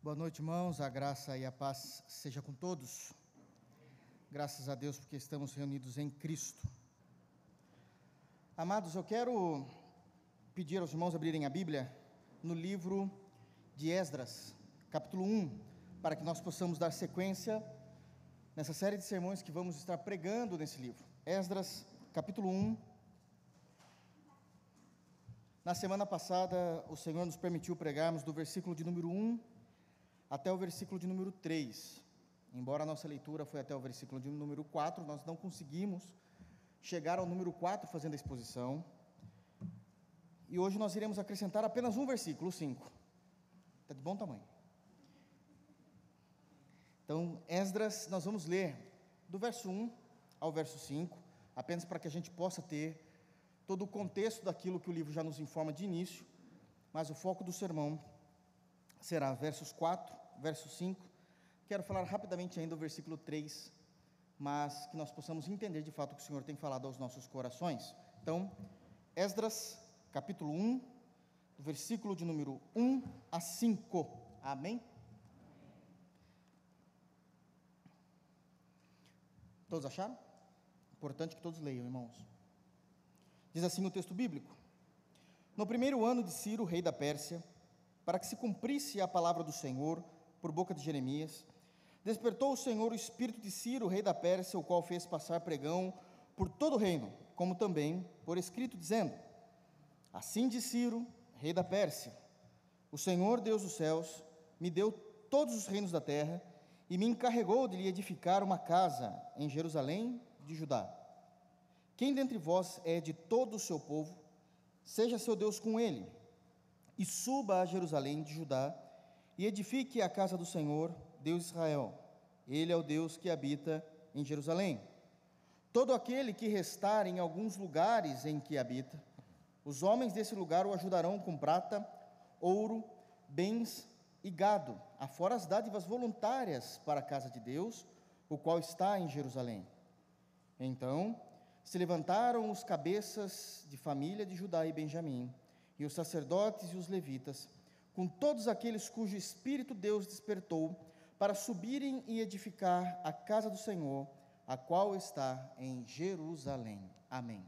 Boa noite, irmãos. A graça e a paz seja com todos. Graças a Deus porque estamos reunidos em Cristo. Amados, eu quero pedir aos irmãos abrirem a Bíblia no livro de Esdras, capítulo 1, para que nós possamos dar sequência nessa série de sermões que vamos estar pregando nesse livro. Esdras, capítulo 1. Na semana passada, o Senhor nos permitiu pregarmos do versículo de número 1 até o versículo de número 3. Embora a nossa leitura foi até o versículo de número 4, nós não conseguimos chegar ao número 4 fazendo a exposição. E hoje nós iremos acrescentar apenas um versículo, 5. Está de bom tamanho. Então, Esdras, nós vamos ler do verso 1 ao verso 5, apenas para que a gente possa ter todo o contexto daquilo que o livro já nos informa de início, mas o foco do sermão será versos 4, verso 5. Quero falar rapidamente ainda o versículo 3, mas que nós possamos entender de fato o que o Senhor tem falado aos nossos corações. Então, Esdras, capítulo 1, versículo de número 1 a 5. Amém? Todos acharam? Importante que todos leiam, irmãos. Diz assim o texto bíblico: No primeiro ano de Ciro, rei da Pérsia, para que se cumprisse a palavra do Senhor por boca de Jeremias, despertou o Senhor o espírito de Ciro, rei da Pérsia, o qual fez passar pregão por todo o reino, como também por escrito, dizendo: Assim diz Ciro, rei da Pérsia: O Senhor, Deus dos céus, me deu todos os reinos da terra e me encarregou de lhe edificar uma casa em Jerusalém de Judá. Quem dentre vós é de todo o seu povo, seja seu Deus com ele e suba a Jerusalém de Judá e edifique a casa do Senhor, Deus de Israel. Ele é o Deus que habita em Jerusalém. Todo aquele que restar em alguns lugares em que habita, os homens desse lugar o ajudarão com prata, ouro, bens e gado, afora as dádivas voluntárias para a casa de Deus, o qual está em Jerusalém. Então se levantaram os cabeças de família de Judá e Benjamim, e os sacerdotes e os levitas, com todos aqueles cujo espírito Deus despertou, para subirem e edificar a casa do Senhor, a qual está em Jerusalém. Amém.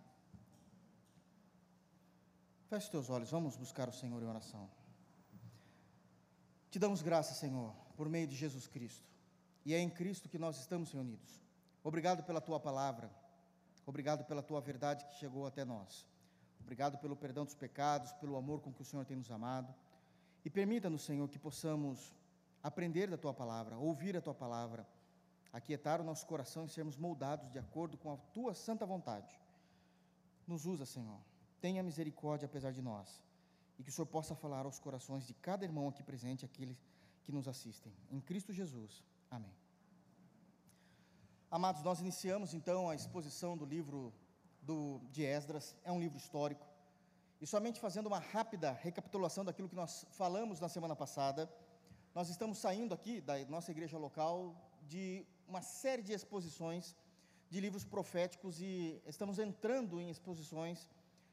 Feche teus olhos, vamos buscar o Senhor em oração. Te damos graças, Senhor, por meio de Jesus Cristo, e é em Cristo que nós estamos reunidos. Obrigado pela tua palavra, obrigado pela tua verdade que chegou até nós. Obrigado pelo perdão dos pecados, pelo amor com que o Senhor tem nos amado. E permita-nos, Senhor, que possamos aprender da tua palavra, ouvir a tua palavra, aquietar o nosso coração e sermos moldados de acordo com a tua santa vontade. Nos usa, Senhor. Tenha misericórdia apesar de nós. E que o Senhor possa falar aos corações de cada irmão aqui presente, aqueles que nos assistem. Em Cristo Jesus. Amém. Amados, nós iniciamos então a exposição do livro do, de Esdras, é um livro histórico. E somente fazendo uma rápida recapitulação daquilo que nós falamos na semana passada, nós estamos saindo aqui da nossa igreja local de uma série de exposições de livros proféticos e estamos entrando em exposições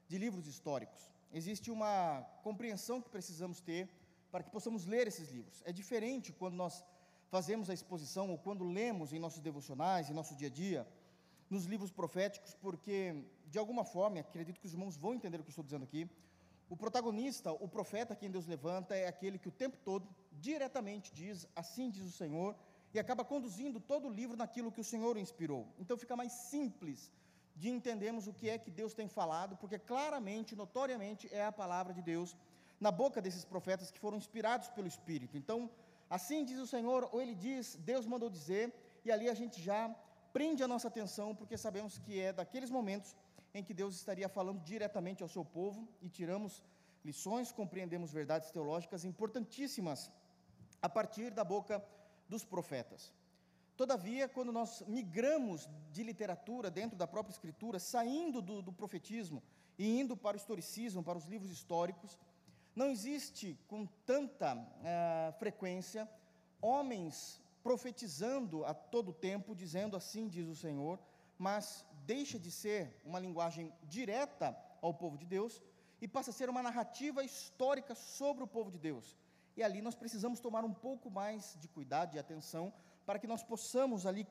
de livros históricos. Existe uma compreensão que precisamos ter para que possamos ler esses livros. É diferente quando nós fazemos a exposição ou quando lemos em nossos devocionais, em nosso dia a dia, nos livros proféticos, porque, de alguma forma, acredito que os irmãos vão entender o que estou dizendo aqui, o protagonista, o profeta quem Deus levanta, é aquele que o tempo todo, diretamente diz, assim diz o Senhor, e acaba conduzindo todo o livro naquilo que o Senhor o inspirou. Então fica mais simples de entendermos o que é que Deus tem falado, porque claramente, notoriamente, é a palavra de Deus na boca desses profetas que foram inspirados pelo Espírito. Então, assim diz o Senhor, ou ele diz, Deus mandou dizer, e ali a gente já prende a nossa atenção, porque sabemos que é daqueles momentos em que Deus estaria falando diretamente ao seu povo e tiramos lições, compreendemos verdades teológicas importantíssimas a partir da boca dos profetas. Todavia, quando nós migramos de literatura dentro da própria Escritura, saindo do, do profetismo e indo para o historicismo, para os livros históricos, não existe com tanta uh, frequência homens profetizando a todo tempo, dizendo assim diz o Senhor, mas deixa de ser uma linguagem direta ao povo de Deus e passa a ser uma narrativa histórica sobre o povo de Deus. e ali nós precisamos tomar um pouco mais de cuidado e atenção para que nós possamos ali,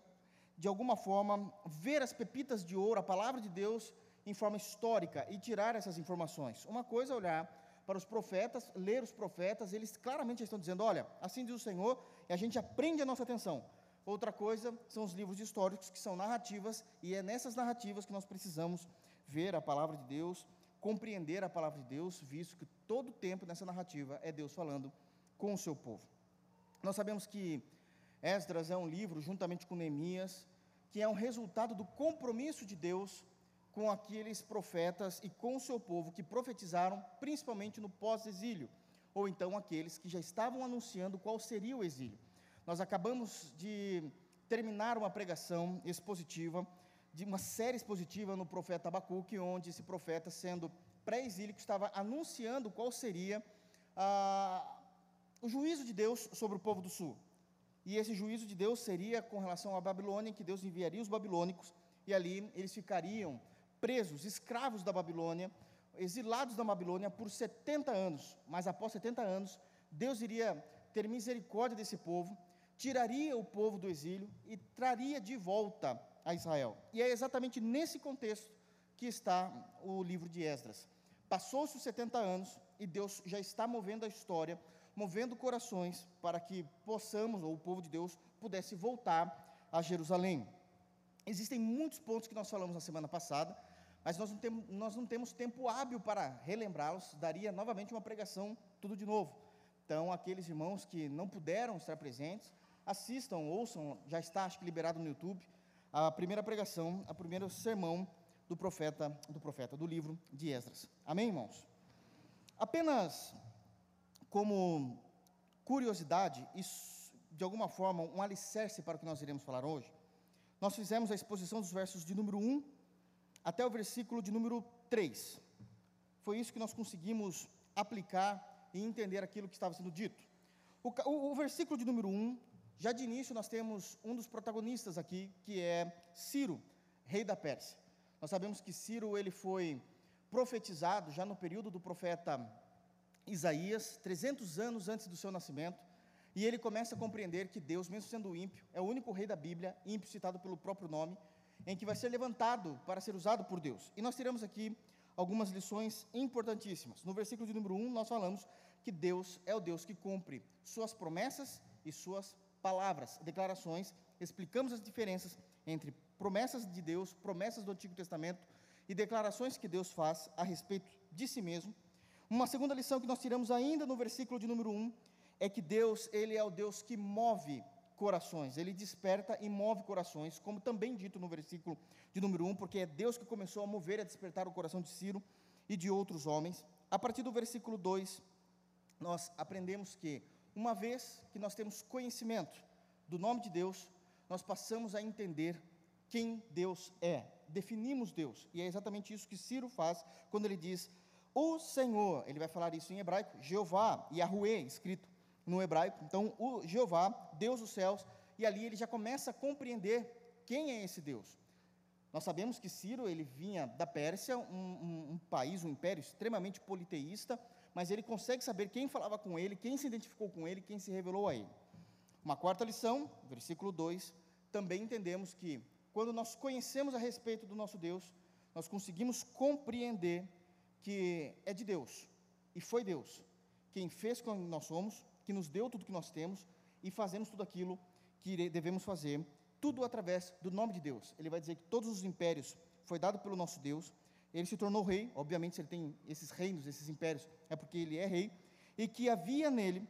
de alguma forma, ver as pepitas de ouro, a palavra de Deus, em forma histórica e tirar essas informações. Uma coisa é olhar para os profetas, ler os profetas, eles claramente estão dizendo: olha, assim diz o Senhor, e a gente aprende a nossa atenção. Outra coisa são os livros históricos, que são narrativas, e é nessas narrativas que nós precisamos ver a palavra de Deus, compreender a palavra de Deus, visto que todo o tempo nessa narrativa é Deus falando com o seu povo. Nós sabemos que Esdras é um livro, juntamente com Neemias, que é um resultado do compromisso de Deus com aqueles profetas e com o seu povo que profetizaram, principalmente no pós-exílio, ou então aqueles que já estavam anunciando qual seria o exílio. Nós acabamos de terminar uma pregação expositiva, de uma série expositiva no profeta Abacuque, onde esse profeta, sendo pré-exílico, estava anunciando qual seria ah, o juízo de Deus sobre o povo do sul. E esse juízo de Deus seria com relação à Babilônia, que Deus enviaria os babilônicos, e ali eles ficariam presos, escravos da Babilônia, exilados da Babilônia por 70 anos. Mas após 70 anos, Deus iria ter misericórdia desse povo, tiraria o povo do exílio e traria de volta a Israel. E é exatamente nesse contexto que está o livro de Esdras. Passou-se os 70 anos e Deus já está movendo a história, movendo corações para que possamos, ou o povo de Deus, pudesse voltar a Jerusalém. Existem muitos pontos que nós falamos na semana passada, mas nós não temos, nós não temos tempo hábil para relembrá-los, daria novamente uma pregação, tudo de novo. Então, aqueles irmãos que não puderam estar presentes, assistam, ouçam, já está acho que liberado no YouTube, a primeira pregação, a primeiro sermão do profeta, do profeta, do livro de Esdras. Amém, irmãos? Apenas como curiosidade e de alguma forma um alicerce para o que nós iremos falar hoje, nós fizemos a exposição dos versos de número 1 até o versículo de número 3. Foi isso que nós conseguimos aplicar e entender aquilo que estava sendo dito. O, o, o versículo de número 1, já de início nós temos um dos protagonistas aqui, que é Ciro, rei da Pérsia. Nós sabemos que Ciro ele foi profetizado já no período do profeta Isaías, 300 anos antes do seu nascimento, e ele começa a compreender que Deus, mesmo sendo ímpio, é o único rei da Bíblia, ímpio citado pelo próprio nome, em que vai ser levantado para ser usado por Deus. E nós tiramos aqui algumas lições importantíssimas. No versículo de número 1, nós falamos que Deus é o Deus que cumpre suas promessas e suas palavras, declarações. Explicamos as diferenças entre promessas de Deus, promessas do Antigo Testamento e declarações que Deus faz a respeito de si mesmo. Uma segunda lição que nós tiramos ainda no versículo de número 1 é que Deus, ele é o Deus que move corações, ele desperta e move corações, como também dito no versículo de número 1, porque é Deus que começou a mover e a despertar o coração de Ciro e de outros homens. A partir do versículo 2, nós aprendemos que, uma vez que nós temos conhecimento do nome de Deus, nós passamos a entender quem Deus é, definimos Deus, e é exatamente isso que Ciro faz quando ele diz: O Senhor, ele vai falar isso em hebraico, Jeová, Yahweh, escrito no hebraico. Então, o Jeová, Deus dos céus, e ali ele já começa a compreender quem é esse Deus. Nós sabemos que Ciro ele vinha da Pérsia, um, um, um, país, um império extremamente politeísta, mas ele consegue saber quem falava com ele, quem se identificou com ele, quem se revelou a ele. Uma quarta lição, versículo 2, também entendemos que quando nós conhecemos a respeito do nosso Deus, nós conseguimos compreender que é de Deus, e foi Deus quem fez com que nós somos, que nos deu tudo que nós temos e fazemos tudo aquilo que devemos fazer, tudo através do nome de Deus. Ele vai dizer que todos os impérios foi dado pelo nosso Deus. Ele se tornou rei, obviamente, se ele tem esses reinos, esses impérios, é porque ele é rei, e que havia nele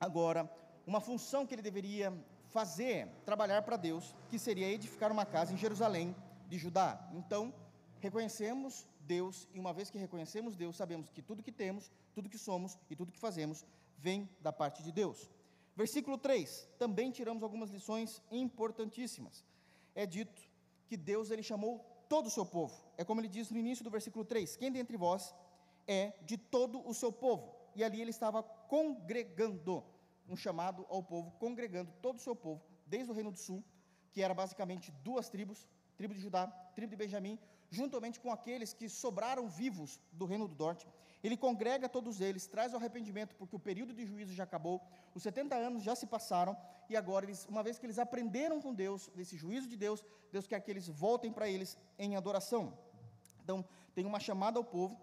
agora uma função que ele deveria fazer, trabalhar para Deus, que seria edificar uma casa em Jerusalém de Judá. Então, reconhecemos Deus, e uma vez que reconhecemos Deus, sabemos que tudo que temos, tudo que somos e tudo que fazemos vem da parte de Deus. Versículo 3, também tiramos algumas lições importantíssimas. É dito que Deus ele chamou todo o seu povo. É como ele diz no início do versículo 3: Quem dentre vós é de todo o seu povo? E ali ele estava congregando, um chamado ao povo, congregando todo o seu povo, desde o reino do sul, que era basicamente duas tribos, tribo de Judá, tribo de Benjamim, juntamente com aqueles que sobraram vivos do reino do norte. ele congrega todos eles, traz o arrependimento, porque o período de juízo já acabou, os 70 anos já se passaram, e agora, eles, uma vez que eles aprenderam com Deus, desse juízo de Deus, Deus quer que eles voltem para eles em adoração. Então, tem uma chamada ao povo,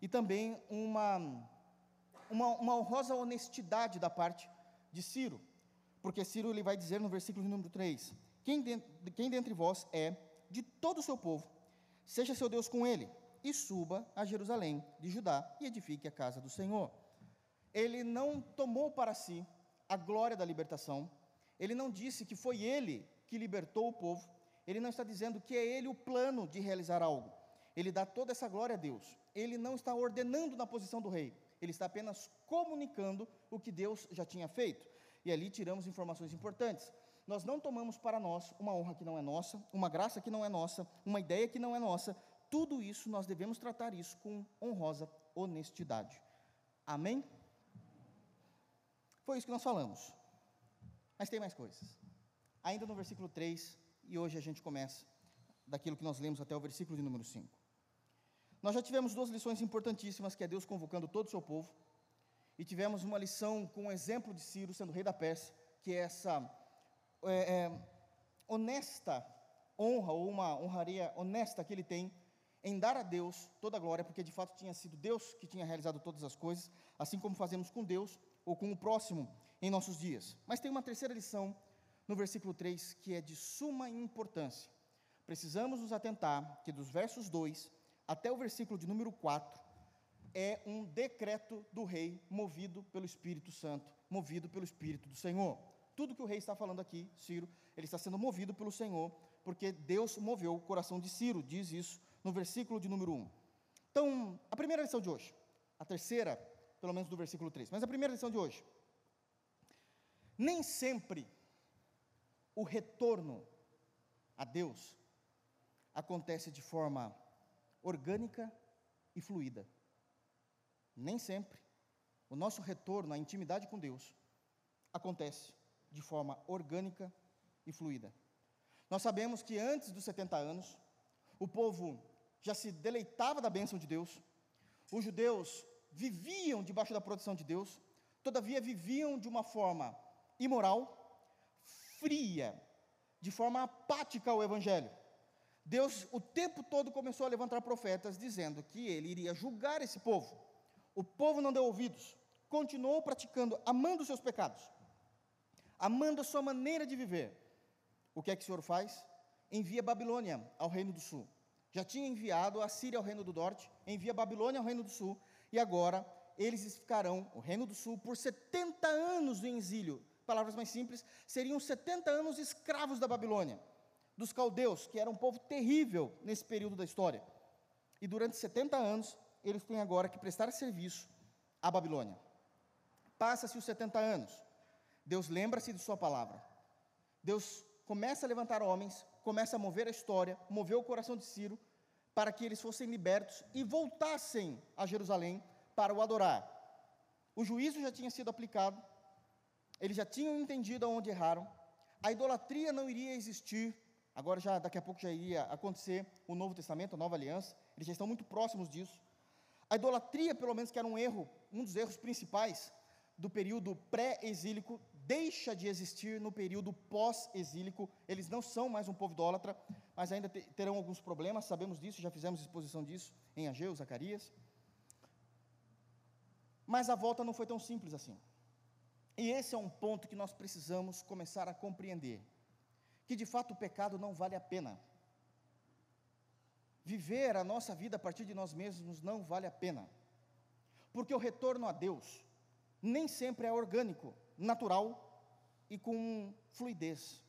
e também uma, uma, uma honrosa honestidade da parte de Ciro, porque Ciro ele vai dizer no versículo número 3: Quem, de, quem dentre vós é de todo o seu povo, seja seu Deus com ele, e suba a Jerusalém de Judá e edifique a casa do Senhor. Ele não tomou para si a glória da libertação, ele não disse que foi ele que libertou o povo, ele não está dizendo que é ele o plano de realizar algo. Ele dá toda essa glória a Deus. Ele não está ordenando na posição do rei, ele está apenas comunicando o que Deus já tinha feito. E ali tiramos informações importantes. Nós não tomamos para nós uma honra que não é nossa, uma graça que não é nossa, uma ideia que não é nossa, tudo isso nós devemos tratar isso com honrosa honestidade. Amém? Foi isso que nós falamos. Mas tem mais coisas. Ainda no versículo 3, e hoje a gente começa daquilo que nós lemos até o versículo de número 5. Nós já tivemos duas lições importantíssimas, que é Deus convocando todo o seu povo, e tivemos uma lição com o exemplo de Ciro sendo rei da Pérsia, que é essa é, é, honesta honra, ou uma honraria honesta que ele tem em dar a Deus toda a glória, porque de fato tinha sido Deus que tinha realizado todas as coisas, assim como fazemos com Deus ou com o próximo em nossos dias. Mas tem uma terceira lição no versículo 3 que é de suma importância. Precisamos nos atentar que dos versos 2 até o versículo de número 4 é um decreto do rei movido pelo Espírito Santo, movido pelo Espírito do Senhor. Tudo que o rei está falando aqui, Ciro, ele está sendo movido pelo Senhor, porque Deus moveu o coração de Ciro, diz isso no versículo de número 1. Então, a primeira lição de hoje, a terceira, pelo menos do versículo 3, mas a primeira lição de hoje. Nem sempre o retorno a Deus acontece de forma orgânica e fluida. Nem sempre o nosso retorno à intimidade com Deus acontece de forma orgânica e fluida. Nós sabemos que antes dos 70 anos, o povo já se deleitava da bênção de Deus, os judeus viviam debaixo da proteção de Deus, todavia viviam de uma forma imoral, fria, de forma apática ao Evangelho. Deus o tempo todo começou a levantar profetas dizendo que ele iria julgar esse povo. O povo não deu ouvidos, continuou praticando, amando os seus pecados, amando a sua maneira de viver. O que é que o Senhor faz? Envia Babilônia ao reino do sul já tinha enviado a Síria ao reino do norte, envia Babilônia ao reino do sul, e agora eles ficarão, o reino do sul, por 70 anos em exílio. Palavras mais simples, seriam 70 anos escravos da Babilônia, dos caldeus, que era um povo terrível nesse período da história. E durante 70 anos, eles têm agora que prestar serviço à Babilônia. Passa-se os 70 anos, Deus lembra-se de Sua palavra. Deus começa a levantar homens começa a mover a história, moveu o coração de Ciro, para que eles fossem libertos e voltassem a Jerusalém para o adorar. O juízo já tinha sido aplicado, eles já tinham entendido aonde erraram, a idolatria não iria existir, agora já daqui a pouco já iria acontecer o Novo Testamento, a Nova Aliança, eles já estão muito próximos disso. A idolatria, pelo menos que era um erro, um dos erros principais do período pré-exílico, deixa de existir no período pós-exílico. Eles não são mais um povo idólatra, mas ainda terão alguns problemas, sabemos disso, já fizemos exposição disso em Ageu, Zacarias. Mas a volta não foi tão simples assim. E esse é um ponto que nós precisamos começar a compreender: que de fato o pecado não vale a pena. Viver a nossa vida a partir de nós mesmos não vale a pena. Porque o retorno a Deus nem sempre é orgânico, natural e com fluidez.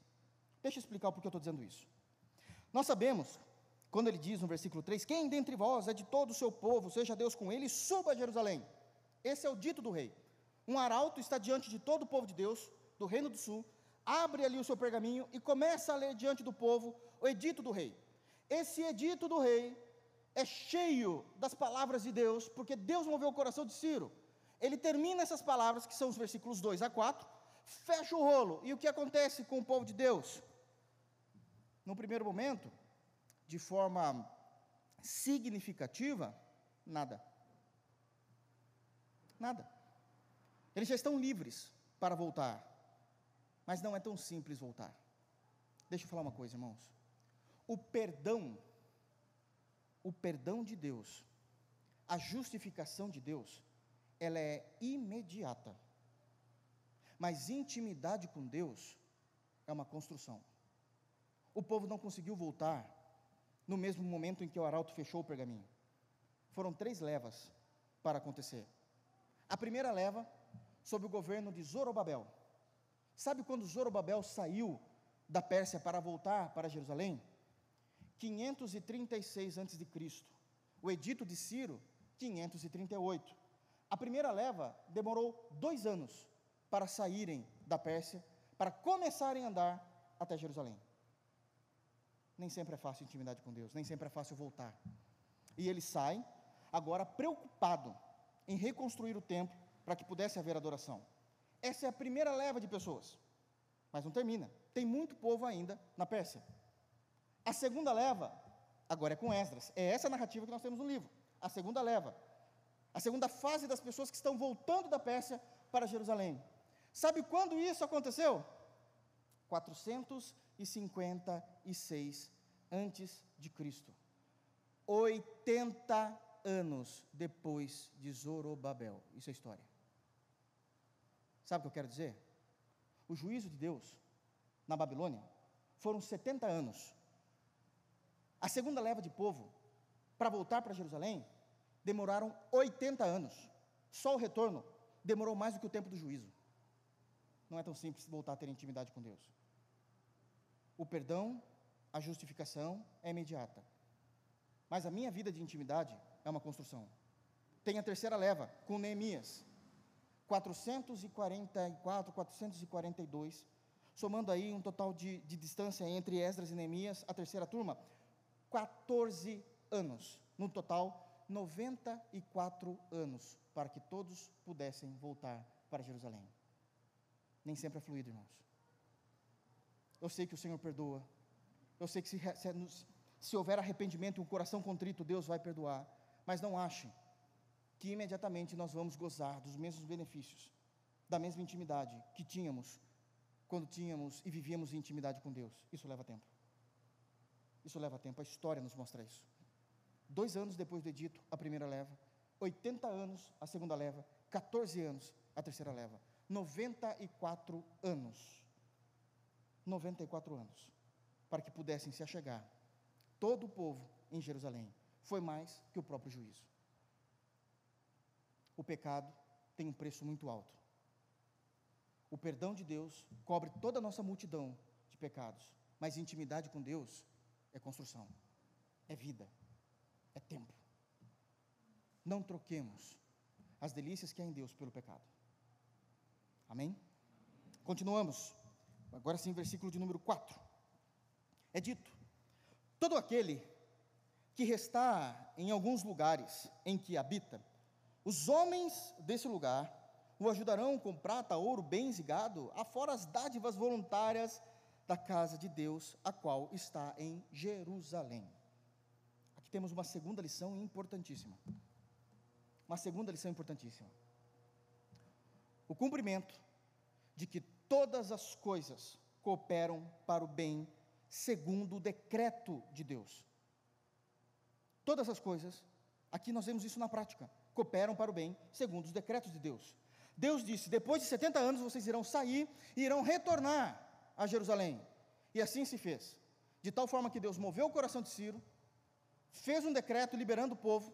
Deixa eu explicar por que eu estou dizendo isso. Nós sabemos, quando ele diz no versículo 3: Quem dentre vós é de todo o seu povo, seja Deus com ele, suba a Jerusalém. Esse é o dito do rei. Um arauto está diante de todo o povo de Deus, do reino do sul, abre ali o seu pergaminho e começa a ler diante do povo o edito do rei. Esse edito do rei é cheio das palavras de Deus, porque Deus moveu o coração de Ciro ele termina essas palavras, que são os versículos 2 a 4, fecha o rolo. E o que acontece com o povo de Deus? No primeiro momento, de forma significativa, nada. Nada. Eles já estão livres para voltar. Mas não é tão simples voltar. Deixa eu falar uma coisa, irmãos. O perdão, o perdão de Deus, a justificação de Deus, ela é imediata. Mas intimidade com Deus é uma construção. O povo não conseguiu voltar no mesmo momento em que o arauto fechou o pergaminho. Foram três levas para acontecer. A primeira leva, sob o governo de Zorobabel. Sabe quando Zorobabel saiu da Pérsia para voltar para Jerusalém? 536 a.C. O edito de Ciro, 538. A primeira leva demorou dois anos para saírem da Pérsia, para começarem a andar até Jerusalém. Nem sempre é fácil intimidade com Deus, nem sempre é fácil voltar. E ele sai, agora preocupado em reconstruir o templo para que pudesse haver adoração. Essa é a primeira leva de pessoas, mas não termina. Tem muito povo ainda na Pérsia. A segunda leva, agora é com Esdras. É essa a narrativa que nós temos no livro. A segunda leva. A segunda fase das pessoas que estão voltando da Pérsia para Jerusalém. Sabe quando isso aconteceu? 456 antes de Cristo. 80 anos depois de Zorobabel. Isso é história. Sabe o que eu quero dizer? O juízo de Deus na Babilônia foram 70 anos. A segunda leva de povo para voltar para Jerusalém demoraram 80 anos. Só o retorno demorou mais do que o tempo do juízo. Não é tão simples voltar a ter intimidade com Deus. O perdão, a justificação é imediata. Mas a minha vida de intimidade é uma construção. Tem a terceira leva, com Neemias. 444, 442, somando aí um total de, de distância entre Esdras e Neemias, a terceira turma, 14 anos. No total, 94 anos para que todos pudessem voltar para Jerusalém. Nem sempre é fluido, irmãos. Eu sei que o Senhor perdoa. Eu sei que se, se, se houver arrependimento e um coração contrito, Deus vai perdoar. Mas não ache que imediatamente nós vamos gozar dos mesmos benefícios, da mesma intimidade que tínhamos quando tínhamos e vivíamos em intimidade com Deus. Isso leva tempo. Isso leva tempo, a história nos mostra isso. Dois anos depois do edito, a primeira leva, 80 anos, a segunda leva, 14 anos, a terceira leva, 94 anos. 94 anos, para que pudessem se achegar todo o povo em Jerusalém. Foi mais que o próprio juízo o pecado tem um preço muito alto. O perdão de Deus cobre toda a nossa multidão de pecados, mas intimidade com Deus é construção, é vida, é tempo. Não troquemos as delícias que há em Deus pelo pecado. Amém? Continuamos. Agora sim, versículo de número 4. É dito: todo aquele que restar em alguns lugares em que habita, os homens desse lugar o ajudarão com prata, ouro, bens e gado, afora as dádivas voluntárias da casa de Deus, a qual está em Jerusalém. Temos uma segunda lição importantíssima. Uma segunda lição importantíssima. O cumprimento de que todas as coisas cooperam para o bem segundo o decreto de Deus. Todas as coisas, aqui nós vemos isso na prática cooperam para o bem, segundo os decretos de Deus. Deus disse: depois de 70 anos vocês irão sair e irão retornar a Jerusalém. E assim se fez. De tal forma que Deus moveu o coração de Ciro, fez um decreto liberando o povo,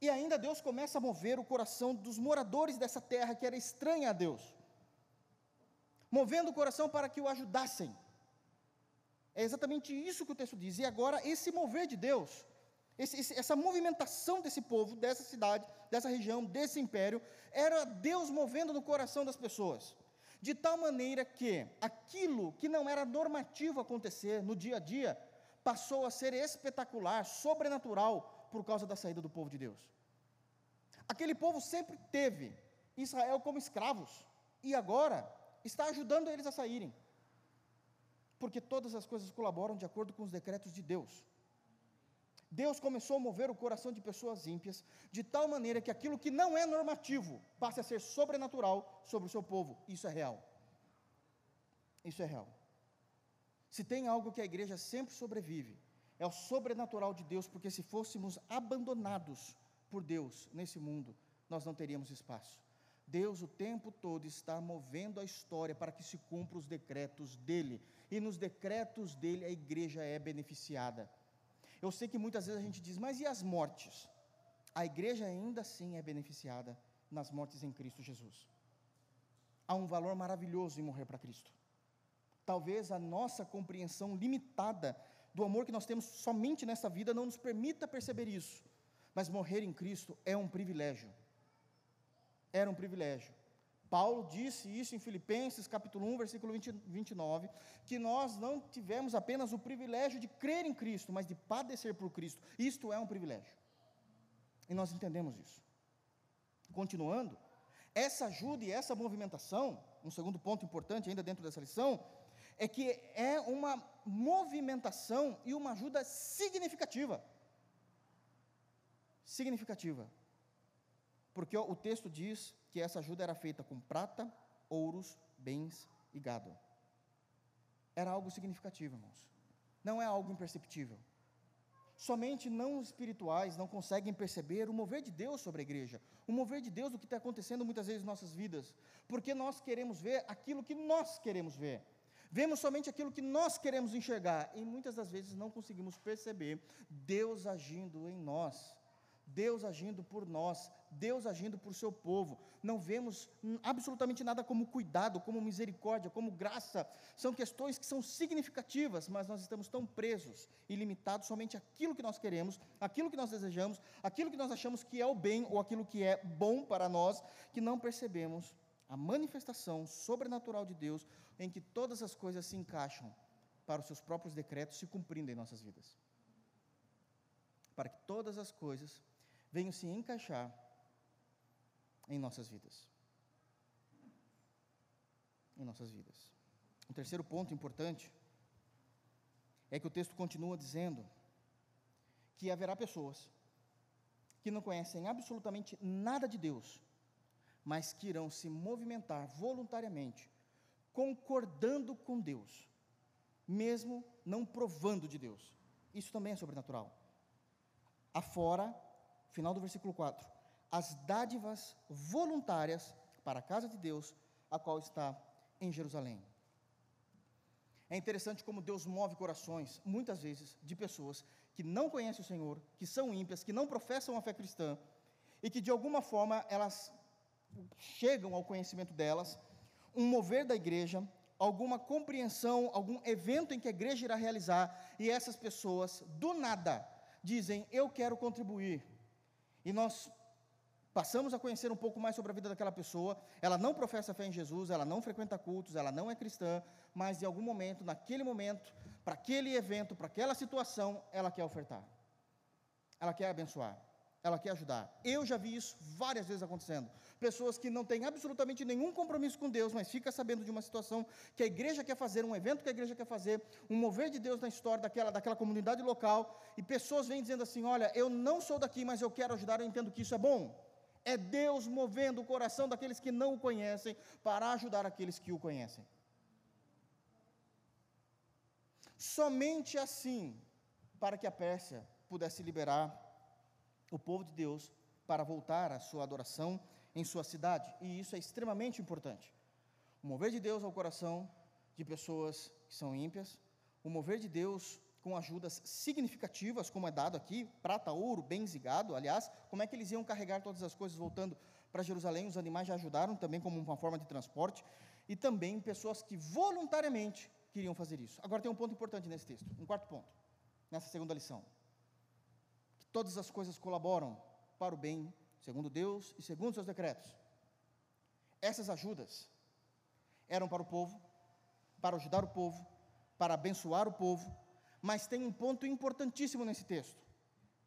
e ainda Deus começa a mover o coração dos moradores dessa terra que era estranha a Deus, movendo o coração para que o ajudassem. É exatamente isso que o texto diz. E agora, esse mover de Deus esse, esse, essa movimentação desse povo, dessa cidade, dessa região, desse império, era Deus movendo no coração das pessoas. De tal maneira que aquilo que não era normativo acontecer no dia a dia, passou a ser espetacular, sobrenatural, por causa da saída do povo de Deus. Aquele povo sempre teve Israel como escravos, e agora está ajudando eles a saírem, porque todas as coisas colaboram de acordo com os decretos de Deus. Deus começou a mover o coração de pessoas ímpias, de tal maneira que aquilo que não é normativo passe a ser sobrenatural sobre o seu povo. Isso é real. Isso é real. Se tem algo que a igreja sempre sobrevive, é o sobrenatural de Deus, porque se fôssemos abandonados por Deus nesse mundo, nós não teríamos espaço. Deus o tempo todo está movendo a história para que se cumpram os decretos dele, e nos decretos dele a igreja é beneficiada. Eu sei que muitas vezes a gente diz, mas e as mortes? A igreja ainda assim é beneficiada nas mortes em Cristo Jesus. Há um valor maravilhoso em morrer para Cristo. Talvez a nossa compreensão limitada do amor que nós temos somente nessa vida não nos permita perceber isso, mas morrer em Cristo é um privilégio. Era um privilégio. Paulo disse isso em Filipenses capítulo 1, versículo 20, 29, que nós não tivemos apenas o privilégio de crer em Cristo, mas de padecer por Cristo. Isto é um privilégio. E nós entendemos isso. Continuando, essa ajuda e essa movimentação, um segundo ponto importante ainda dentro dessa lição, é que é uma movimentação e uma ajuda significativa. Significativa. Porque o texto diz que essa ajuda era feita com prata, ouros, bens e gado. Era algo significativo, irmãos. Não é algo imperceptível. Somente não espirituais não conseguem perceber o mover de Deus sobre a igreja, o mover de Deus do que está acontecendo muitas vezes em nossas vidas, porque nós queremos ver aquilo que nós queremos ver. Vemos somente aquilo que nós queremos enxergar e muitas das vezes não conseguimos perceber Deus agindo em nós. Deus agindo por nós, Deus agindo por seu povo. Não vemos absolutamente nada como cuidado, como misericórdia, como graça. São questões que são significativas, mas nós estamos tão presos e limitados somente àquilo que nós queremos, aquilo que nós desejamos, aquilo que nós achamos que é o bem ou aquilo que é bom para nós, que não percebemos a manifestação sobrenatural de Deus em que todas as coisas se encaixam para os seus próprios decretos se cumprindo em nossas vidas. Para que todas as coisas venham se encaixar em nossas vidas. Em nossas vidas. Um terceiro ponto importante é que o texto continua dizendo que haverá pessoas que não conhecem absolutamente nada de Deus, mas que irão se movimentar voluntariamente, concordando com Deus, mesmo não provando de Deus. Isso também é sobrenatural. Afora final do versículo 4, as dádivas voluntárias para a casa de Deus, a qual está em Jerusalém. É interessante como Deus move corações, muitas vezes, de pessoas que não conhecem o Senhor, que são ímpias, que não professam a fé cristã, e que de alguma forma elas chegam ao conhecimento delas, um mover da igreja, alguma compreensão, algum evento em que a igreja irá realizar, e essas pessoas, do nada, dizem: Eu quero contribuir, e nós passamos a conhecer um pouco mais sobre a vida daquela pessoa. Ela não professa fé em Jesus, ela não frequenta cultos, ela não é cristã, mas em algum momento, naquele momento, para aquele evento, para aquela situação, ela quer ofertar. Ela quer abençoar. Ela quer ajudar. Eu já vi isso várias vezes acontecendo. Pessoas que não têm absolutamente nenhum compromisso com Deus, mas fica sabendo de uma situação que a igreja quer fazer, um evento que a igreja quer fazer, um mover de Deus na história daquela, daquela comunidade local, e pessoas vêm dizendo assim: Olha, eu não sou daqui, mas eu quero ajudar, eu entendo que isso é bom. É Deus movendo o coração daqueles que não o conhecem para ajudar aqueles que o conhecem. Somente assim, para que a Pérsia pudesse liberar o povo de Deus para voltar à sua adoração em sua cidade, e isso é extremamente importante. O mover de Deus ao coração de pessoas que são ímpias, o mover de Deus com ajudas significativas, como é dado aqui, prata, ouro, bens e gado, aliás, como é que eles iam carregar todas as coisas voltando para Jerusalém, os animais já ajudaram também como uma forma de transporte, e também pessoas que voluntariamente queriam fazer isso. Agora tem um ponto importante nesse texto, um quarto ponto, nessa segunda lição todas as coisas colaboram para o bem, segundo Deus e segundo seus decretos. Essas ajudas eram para o povo, para ajudar o povo, para abençoar o povo, mas tem um ponto importantíssimo nesse texto.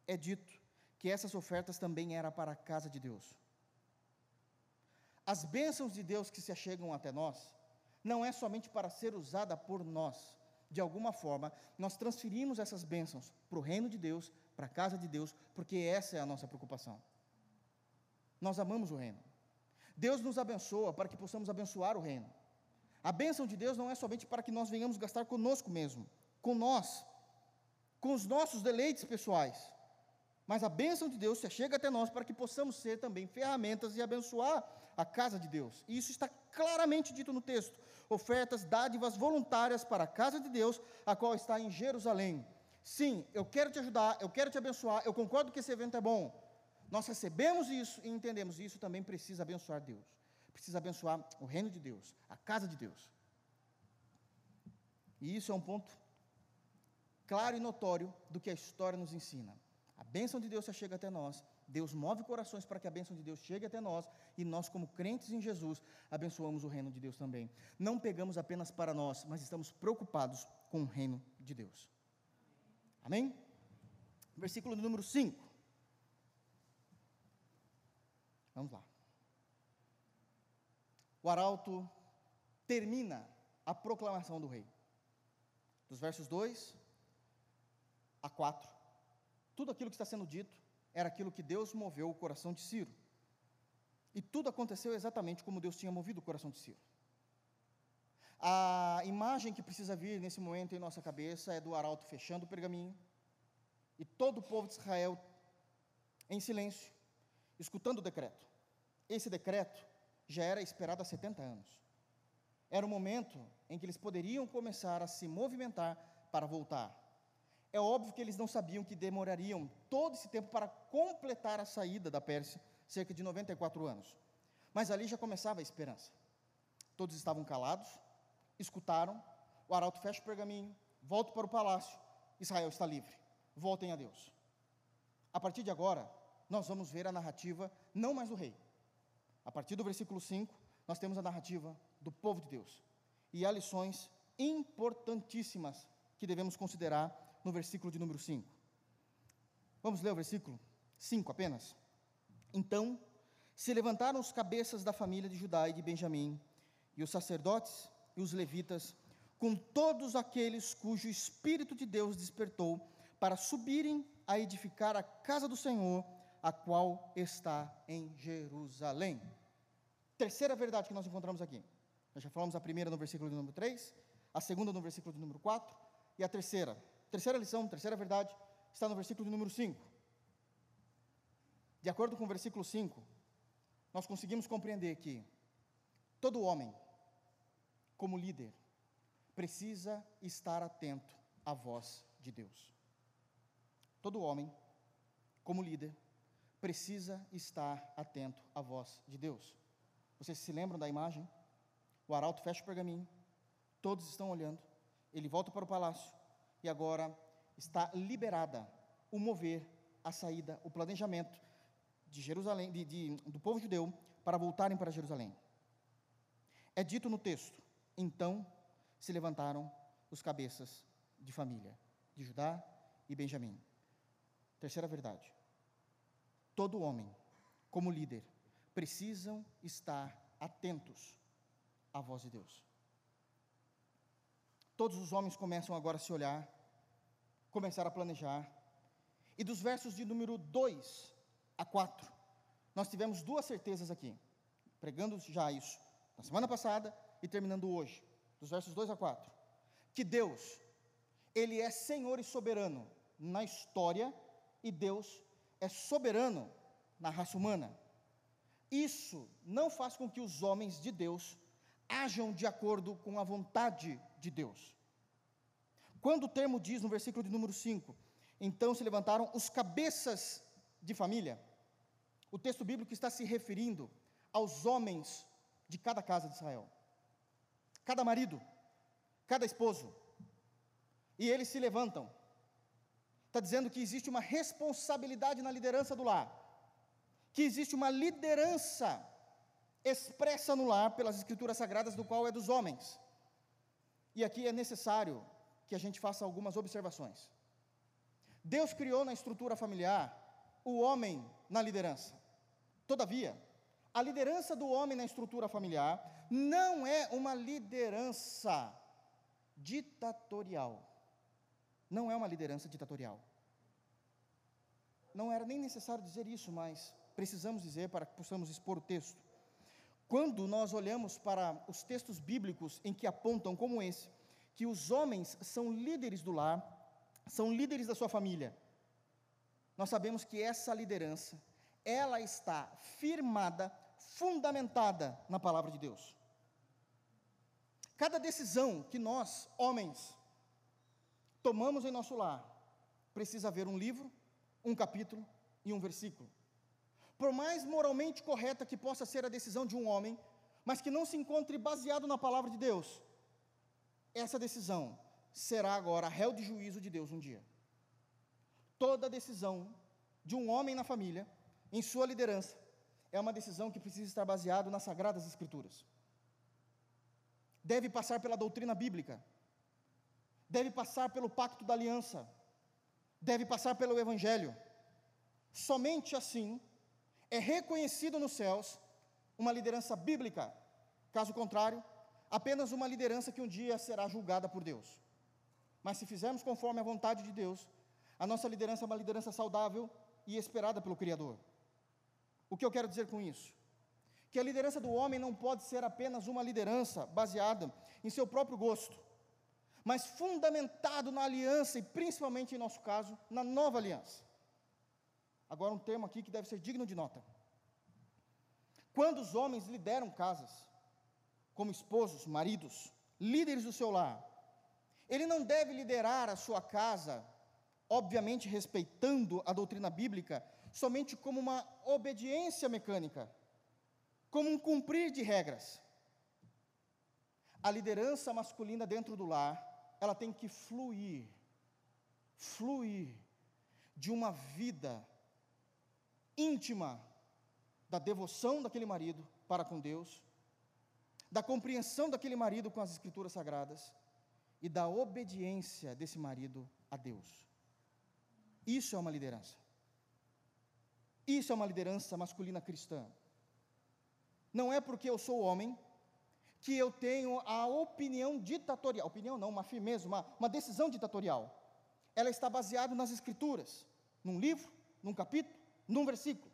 É dito que essas ofertas também eram para a casa de Deus. As bênçãos de Deus que se achegam até nós, não é somente para ser usada por nós, de alguma forma, nós transferimos essas bênçãos para o reino de Deus para a casa de Deus, porque essa é a nossa preocupação. Nós amamos o reino. Deus nos abençoa para que possamos abençoar o reino. A bênção de Deus não é somente para que nós venhamos gastar conosco mesmo, com nós, com os nossos deleites pessoais, mas a bênção de Deus chega até nós para que possamos ser também ferramentas e abençoar a casa de Deus. E isso está claramente dito no texto. Ofertas, dádivas voluntárias para a casa de Deus, a qual está em Jerusalém. Sim, eu quero te ajudar, eu quero te abençoar, eu concordo que esse evento é bom. Nós recebemos isso e entendemos isso também precisa abençoar Deus. Precisa abençoar o reino de Deus, a casa de Deus. E isso é um ponto claro e notório do que a história nos ensina. A bênção de Deus chega até nós. Deus move corações para que a bênção de Deus chegue até nós e nós, como crentes em Jesus, abençoamos o reino de Deus também. Não pegamos apenas para nós, mas estamos preocupados com o reino de Deus. Amém? Versículo número 5. Vamos lá. O arauto termina a proclamação do rei. Dos versos 2 a 4 tudo aquilo que está sendo dito era aquilo que Deus moveu o coração de Ciro. E tudo aconteceu exatamente como Deus tinha movido o coração de Ciro. A imagem que precisa vir nesse momento em nossa cabeça é do arauto fechando o pergaminho e todo o povo de Israel em silêncio, escutando o decreto. Esse decreto já era esperado há 70 anos. Era o momento em que eles poderiam começar a se movimentar para voltar. É óbvio que eles não sabiam que demorariam todo esse tempo para completar a saída da Pérsia, cerca de 94 anos. Mas ali já começava a esperança. Todos estavam calados, escutaram, o arauto fecha o pergaminho, volta para o palácio, Israel está livre. Voltem a Deus. A partir de agora, nós vamos ver a narrativa não mais do rei. A partir do versículo 5, nós temos a narrativa do povo de Deus. E há lições importantíssimas que devemos considerar no versículo de número 5. Vamos ler o versículo 5 apenas? Então se levantaram os cabeças da família de Judá e de Benjamim, e os sacerdotes e os levitas, com todos aqueles cujo Espírito de Deus despertou, para subirem a edificar a casa do Senhor, a qual está em Jerusalém. Terceira verdade que nós encontramos aqui. Nós já falamos a primeira no versículo de número 3, a segunda no versículo de número 4, e a terceira Terceira lição, terceira verdade, está no versículo de número 5. De acordo com o versículo 5, nós conseguimos compreender que todo homem, como líder, precisa estar atento à voz de Deus. Todo homem, como líder, precisa estar atento à voz de Deus. Vocês se lembram da imagem? O arauto fecha o pergaminho, todos estão olhando, ele volta para o palácio, e agora está liberada o mover, a saída, o planejamento de Jerusalém, de, de, do povo judeu para voltarem para Jerusalém. É dito no texto: então se levantaram os cabeças de família de Judá e Benjamim. Terceira verdade: todo homem, como líder, precisam estar atentos à voz de Deus. Todos os homens começam agora a se olhar começar a planejar. E dos versos de número 2 a 4, nós tivemos duas certezas aqui, pregando já isso na semana passada e terminando hoje, dos versos 2 a 4, que Deus, Ele é Senhor e soberano na história e Deus é soberano na raça humana. Isso não faz com que os homens de Deus ajam de acordo com a vontade de Deus. Quando o termo diz no versículo de número 5, então se levantaram os cabeças de família, o texto bíblico está se referindo aos homens de cada casa de Israel, cada marido, cada esposo, e eles se levantam. Está dizendo que existe uma responsabilidade na liderança do lar, que existe uma liderança expressa no lar pelas escrituras sagradas, do qual é dos homens. E aqui é necessário que a gente faça algumas observações. Deus criou na estrutura familiar o homem na liderança. Todavia, a liderança do homem na estrutura familiar não é uma liderança ditatorial. Não é uma liderança ditatorial. não era nem necessário dizer isso, mas precisamos dizer para que possamos expor o texto. Quando nós olhamos para os textos bíblicos em que apontam como esse, que os homens são líderes do lar, são líderes da sua família, nós sabemos que essa liderança, ela está firmada, fundamentada na palavra de Deus. Cada decisão que nós, homens, tomamos em nosso lar, precisa haver um livro, um capítulo e um versículo. Por mais moralmente correta que possa ser a decisão de um homem, mas que não se encontre baseado na palavra de Deus, essa decisão será agora réu de juízo de Deus um dia. Toda decisão de um homem na família, em sua liderança, é uma decisão que precisa estar baseado nas sagradas escrituras. Deve passar pela doutrina bíblica, deve passar pelo pacto da aliança, deve passar pelo evangelho. Somente assim é reconhecido nos céus uma liderança bíblica. Caso contrário, apenas uma liderança que um dia será julgada por Deus. Mas se fizermos conforme a vontade de Deus, a nossa liderança é uma liderança saudável e esperada pelo Criador. O que eu quero dizer com isso? Que a liderança do homem não pode ser apenas uma liderança baseada em seu próprio gosto, mas fundamentado na aliança e principalmente em nosso caso, na nova aliança. Agora um termo aqui que deve ser digno de nota. Quando os homens lideram casas, como esposos, maridos, líderes do seu lar, ele não deve liderar a sua casa, obviamente respeitando a doutrina bíblica, somente como uma obediência mecânica, como um cumprir de regras. A liderança masculina dentro do lar ela tem que fluir, fluir de uma vida íntima da devoção daquele marido para com Deus, da compreensão daquele marido com as Escrituras Sagradas e da obediência desse marido a Deus. Isso é uma liderança. Isso é uma liderança masculina cristã. Não é porque eu sou homem que eu tenho a opinião ditatorial, opinião não, uma firmeza, uma, uma decisão ditatorial. Ela está baseada nas escrituras, num livro, num capítulo, num versículo.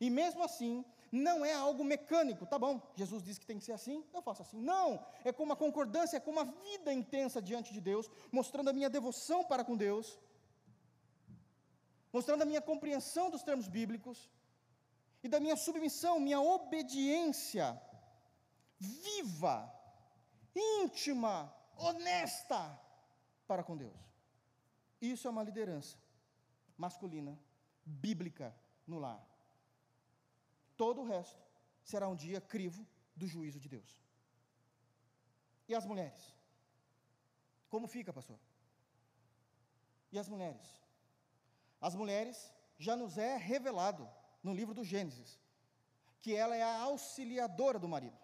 E mesmo assim, não é algo mecânico, tá bom, Jesus disse que tem que ser assim, eu faço assim. Não, é com uma concordância, é com uma vida intensa diante de Deus, mostrando a minha devoção para com Deus, mostrando a minha compreensão dos termos bíblicos e da minha submissão, minha obediência viva, íntima, honesta para com Deus. Isso é uma liderança masculina, bíblica no lar. Todo o resto será um dia crivo do juízo de Deus. E as mulheres? Como fica, pastor? E as mulheres? As mulheres já nos é revelado no livro do Gênesis que ela é a auxiliadora do marido.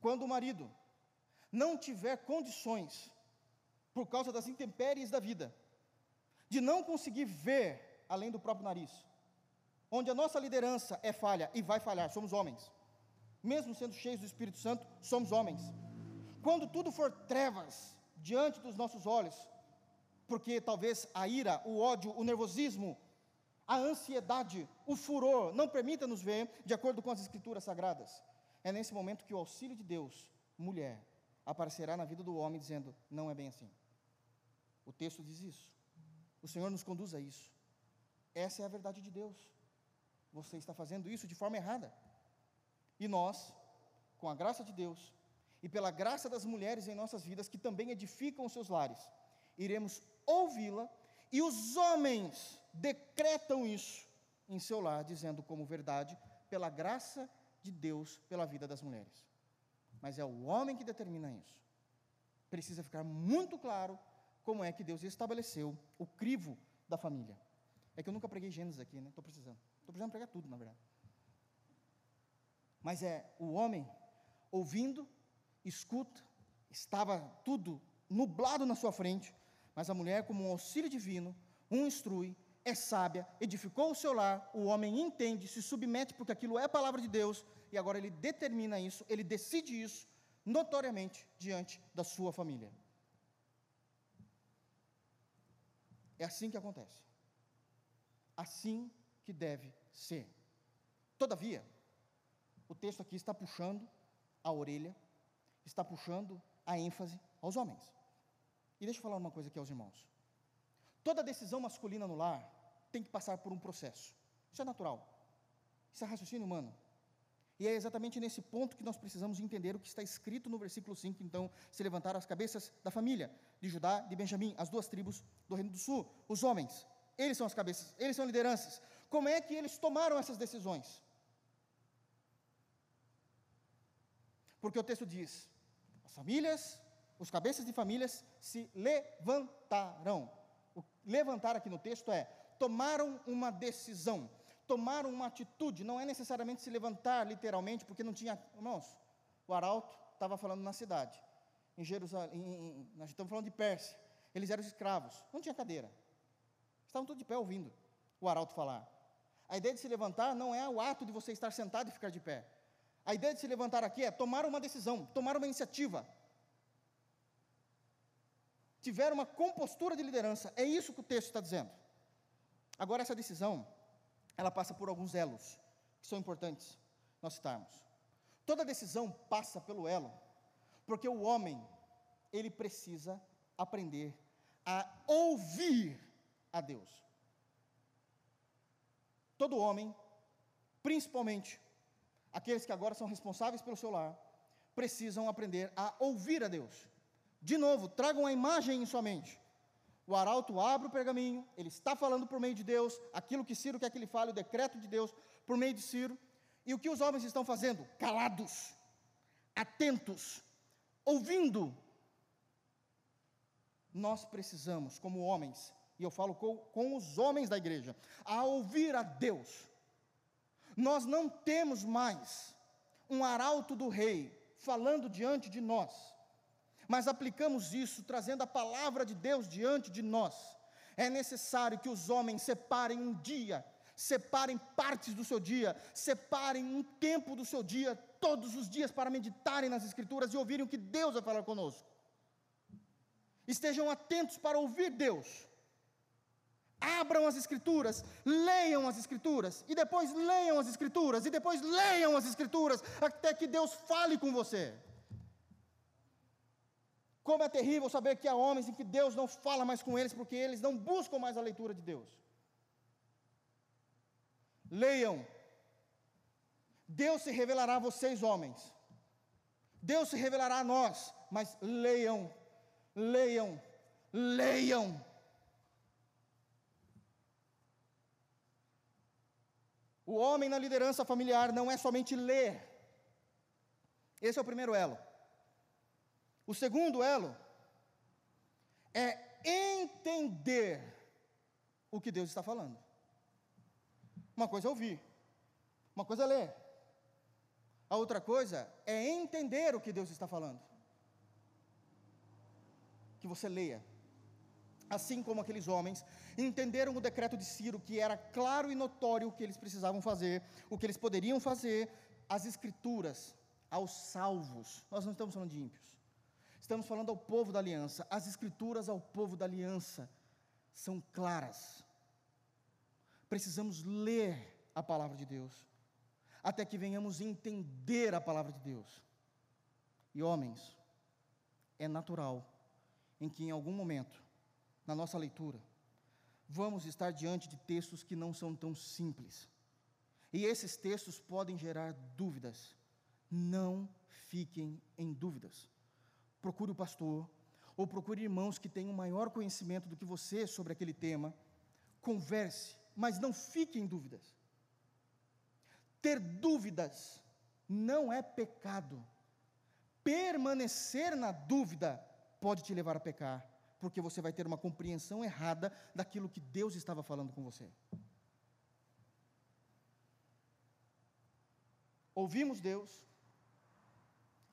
Quando o marido não tiver condições, por causa das intempéries da vida, de não conseguir ver além do próprio nariz, onde a nossa liderança é falha e vai falhar, somos homens, mesmo sendo cheios do Espírito Santo, somos homens. Quando tudo for trevas diante dos nossos olhos, porque talvez a ira, o ódio, o nervosismo, a ansiedade, o furor não permita nos ver de acordo com as Escrituras Sagradas. É nesse momento que o auxílio de Deus, mulher, aparecerá na vida do homem dizendo: não é bem assim. O texto diz isso. O Senhor nos conduz a isso. Essa é a verdade de Deus. Você está fazendo isso de forma errada. E nós, com a graça de Deus e pela graça das mulheres em nossas vidas, que também edificam os seus lares, iremos ouvi-la e os homens decretam isso em seu lar, dizendo como verdade, pela graça de Deus pela vida das mulheres. Mas é o homem que determina isso. Precisa ficar muito claro como é que Deus estabeleceu o crivo da família. É que eu nunca preguei Gênesis aqui, né? Estou precisando. Estou precisando pregar tudo, na verdade. Mas é o homem ouvindo, escuta, estava tudo nublado na sua frente, mas a mulher, como um auxílio divino, um instrui, é sábia, edificou o seu lar, o homem entende, se submete, porque aquilo é palavra de Deus, e agora ele determina isso, ele decide isso, notoriamente, diante da sua família. É assim que acontece. assim que deve ser. Todavia, o texto aqui está puxando a orelha, está puxando a ênfase aos homens. E deixa eu falar uma coisa aqui aos irmãos. Toda decisão masculina no lar tem que passar por um processo. Isso é natural. Isso é raciocínio humano. E é exatamente nesse ponto que nós precisamos entender o que está escrito no versículo 5. Então, se levantaram as cabeças da família de Judá de Benjamim, as duas tribos do Reino do Sul, os homens. Eles são as cabeças, eles são lideranças. Como é que eles tomaram essas decisões? Porque o texto diz: as famílias, os cabeças de famílias se levantaram. O levantar aqui no texto é tomaram uma decisão tomaram uma atitude, não é necessariamente se levantar literalmente, porque não tinha, irmãos, o arauto estava falando na cidade, em Jerusalém, em, nós estamos falando de Pérsia, eles eram escravos, não tinha cadeira, estavam todos de pé ouvindo o arauto falar. A ideia de se levantar não é o ato de você estar sentado e ficar de pé. A ideia de se levantar aqui é tomar uma decisão, tomar uma iniciativa. Tiver uma compostura de liderança, é isso que o texto está dizendo. Agora, essa decisão, ela passa por alguns elos que são importantes nós citarmos. Toda decisão passa pelo elo, porque o homem, ele precisa aprender a ouvir a Deus. Todo homem, principalmente aqueles que agora são responsáveis pelo seu lar, precisam aprender a ouvir a Deus. De novo, tragam a imagem em sua mente o arauto abre o pergaminho, ele está falando por meio de Deus, aquilo que Ciro quer que ele fale, o decreto de Deus por meio de Ciro. E o que os homens estão fazendo? Calados, atentos, ouvindo. Nós precisamos, como homens, e eu falo com, com os homens da igreja, a ouvir a Deus. Nós não temos mais um arauto do rei falando diante de nós mas aplicamos isso trazendo a palavra de Deus diante de nós. É necessário que os homens separem um dia, separem partes do seu dia, separem um tempo do seu dia, todos os dias, para meditarem nas Escrituras e ouvirem o que Deus vai falar conosco. Estejam atentos para ouvir Deus. Abram as Escrituras, leiam as Escrituras, e depois leiam as Escrituras, e depois leiam as Escrituras, até que Deus fale com você. Como é terrível saber que há homens em que Deus não fala mais com eles, porque eles não buscam mais a leitura de Deus. Leiam. Deus se revelará a vocês, homens. Deus se revelará a nós, mas leiam, leiam, leiam. O homem na liderança familiar não é somente ler. Esse é o primeiro elo. O segundo elo é entender o que Deus está falando. Uma coisa é ouvir, uma coisa é ler, a outra coisa é entender o que Deus está falando. Que você leia. Assim como aqueles homens entenderam o decreto de Ciro, que era claro e notório o que eles precisavam fazer, o que eles poderiam fazer, as escrituras aos salvos. Nós não estamos falando de ímpios. Estamos falando ao povo da aliança. As escrituras ao povo da aliança são claras. Precisamos ler a palavra de Deus, até que venhamos entender a palavra de Deus. E homens, é natural em que em algum momento, na nossa leitura, vamos estar diante de textos que não são tão simples. E esses textos podem gerar dúvidas. Não fiquem em dúvidas procure o pastor, ou procure irmãos que tenham maior conhecimento do que você sobre aquele tema, converse, mas não fique em dúvidas. Ter dúvidas não é pecado. Permanecer na dúvida pode te levar a pecar, porque você vai ter uma compreensão errada daquilo que Deus estava falando com você. Ouvimos Deus,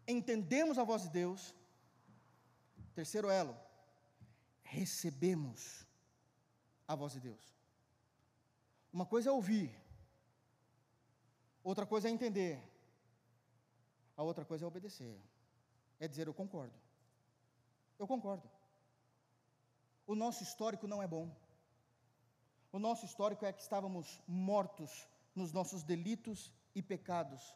entendemos a voz de Deus, Terceiro elo, recebemos a voz de Deus. Uma coisa é ouvir, outra coisa é entender, a outra coisa é obedecer. É dizer eu concordo. Eu concordo. O nosso histórico não é bom. O nosso histórico é que estávamos mortos nos nossos delitos e pecados,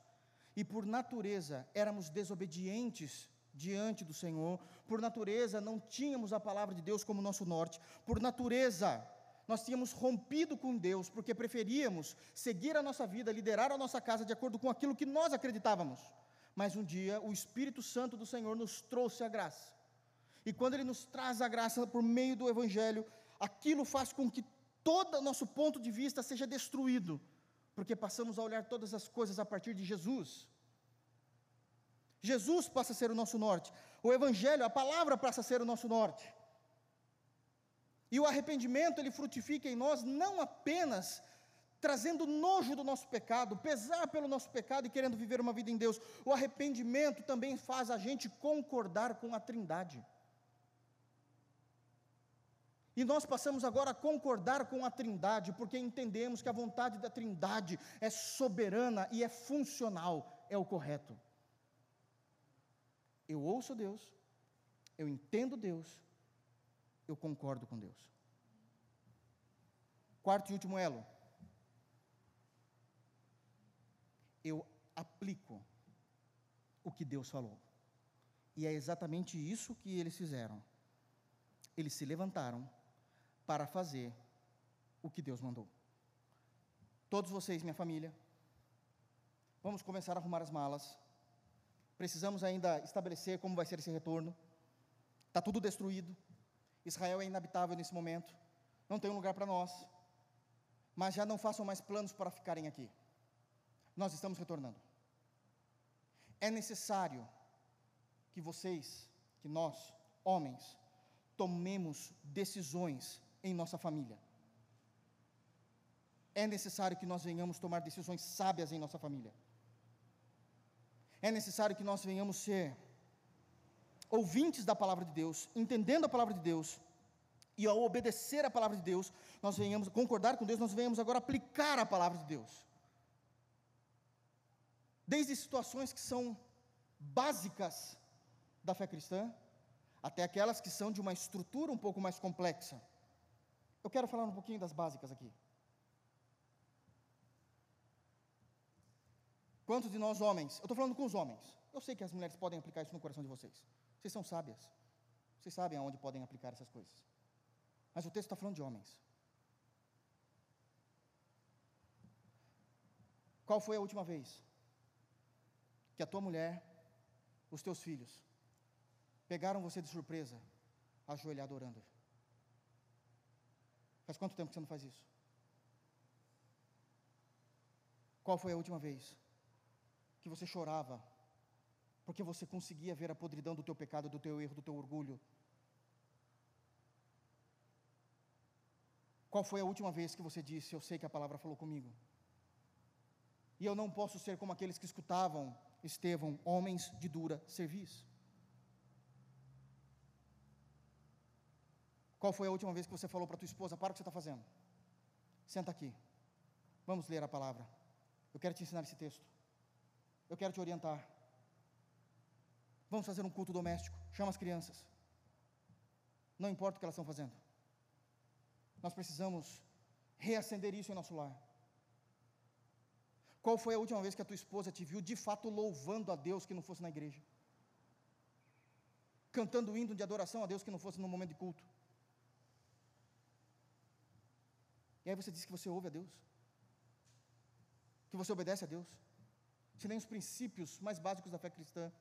e por natureza éramos desobedientes diante do Senhor, por natureza não tínhamos a palavra de Deus como nosso norte, por natureza nós tínhamos rompido com Deus, porque preferíamos seguir a nossa vida, liderar a nossa casa de acordo com aquilo que nós acreditávamos. Mas um dia o Espírito Santo do Senhor nos trouxe a graça. E quando Ele nos traz a graça por meio do Evangelho, aquilo faz com que todo o nosso ponto de vista seja destruído, porque passamos a olhar todas as coisas a partir de Jesus. Jesus passa a ser o nosso norte, o Evangelho, a palavra passa a ser o nosso norte. E o arrependimento, ele frutifica em nós não apenas trazendo nojo do nosso pecado, pesar pelo nosso pecado e querendo viver uma vida em Deus. O arrependimento também faz a gente concordar com a Trindade. E nós passamos agora a concordar com a Trindade, porque entendemos que a vontade da Trindade é soberana e é funcional, é o correto. Eu ouço Deus, eu entendo Deus, eu concordo com Deus. Quarto e último elo. Eu aplico o que Deus falou. E é exatamente isso que eles fizeram. Eles se levantaram para fazer o que Deus mandou. Todos vocês, minha família, vamos começar a arrumar as malas Precisamos ainda estabelecer como vai ser esse retorno. Está tudo destruído. Israel é inabitável nesse momento. Não tem um lugar para nós. Mas já não façam mais planos para ficarem aqui. Nós estamos retornando. É necessário que vocês, que nós, homens, tomemos decisões em nossa família. É necessário que nós venhamos tomar decisões sábias em nossa família é necessário que nós venhamos ser ouvintes da palavra de Deus, entendendo a palavra de Deus, e ao obedecer a palavra de Deus, nós venhamos concordar com Deus, nós venhamos agora aplicar a palavra de Deus. Desde situações que são básicas da fé cristã, até aquelas que são de uma estrutura um pouco mais complexa. Eu quero falar um pouquinho das básicas aqui. Quantos de nós homens, eu estou falando com os homens, eu sei que as mulheres podem aplicar isso no coração de vocês. Vocês são sábias. Vocês sabem aonde podem aplicar essas coisas. Mas o texto está falando de homens. Qual foi a última vez que a tua mulher, os teus filhos, pegaram você de surpresa, ajoelhado orando? Faz quanto tempo que você não faz isso? Qual foi a última vez você chorava, porque você conseguia ver a podridão do teu pecado, do teu erro, do teu orgulho. Qual foi a última vez que você disse: Eu sei que a palavra falou comigo? E eu não posso ser como aqueles que escutavam Estevão, homens de dura serviço. Qual foi a última vez que você falou para tua esposa: Para o que você está fazendo? Senta aqui. Vamos ler a palavra. Eu quero te ensinar esse texto. Eu quero te orientar. Vamos fazer um culto doméstico. Chama as crianças. Não importa o que elas estão fazendo. Nós precisamos reacender isso em nosso lar. Qual foi a última vez que a tua esposa te viu de fato louvando a Deus que não fosse na igreja? Cantando hino de adoração a Deus que não fosse no momento de culto? E aí você diz que você ouve a Deus? Que você obedece a Deus? Se nem os princípios mais básicos da fé cristã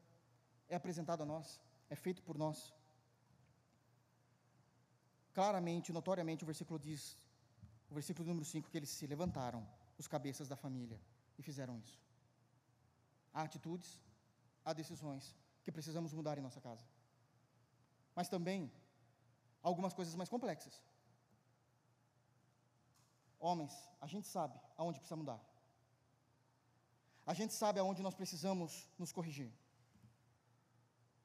é apresentado a nós, é feito por nós. Claramente, notoriamente, o versículo diz, o versículo número 5, que eles se levantaram, os cabeças da família, e fizeram isso. Há atitudes, há decisões que precisamos mudar em nossa casa. Mas também algumas coisas mais complexas. Homens, a gente sabe aonde precisa mudar a gente sabe aonde nós precisamos nos corrigir.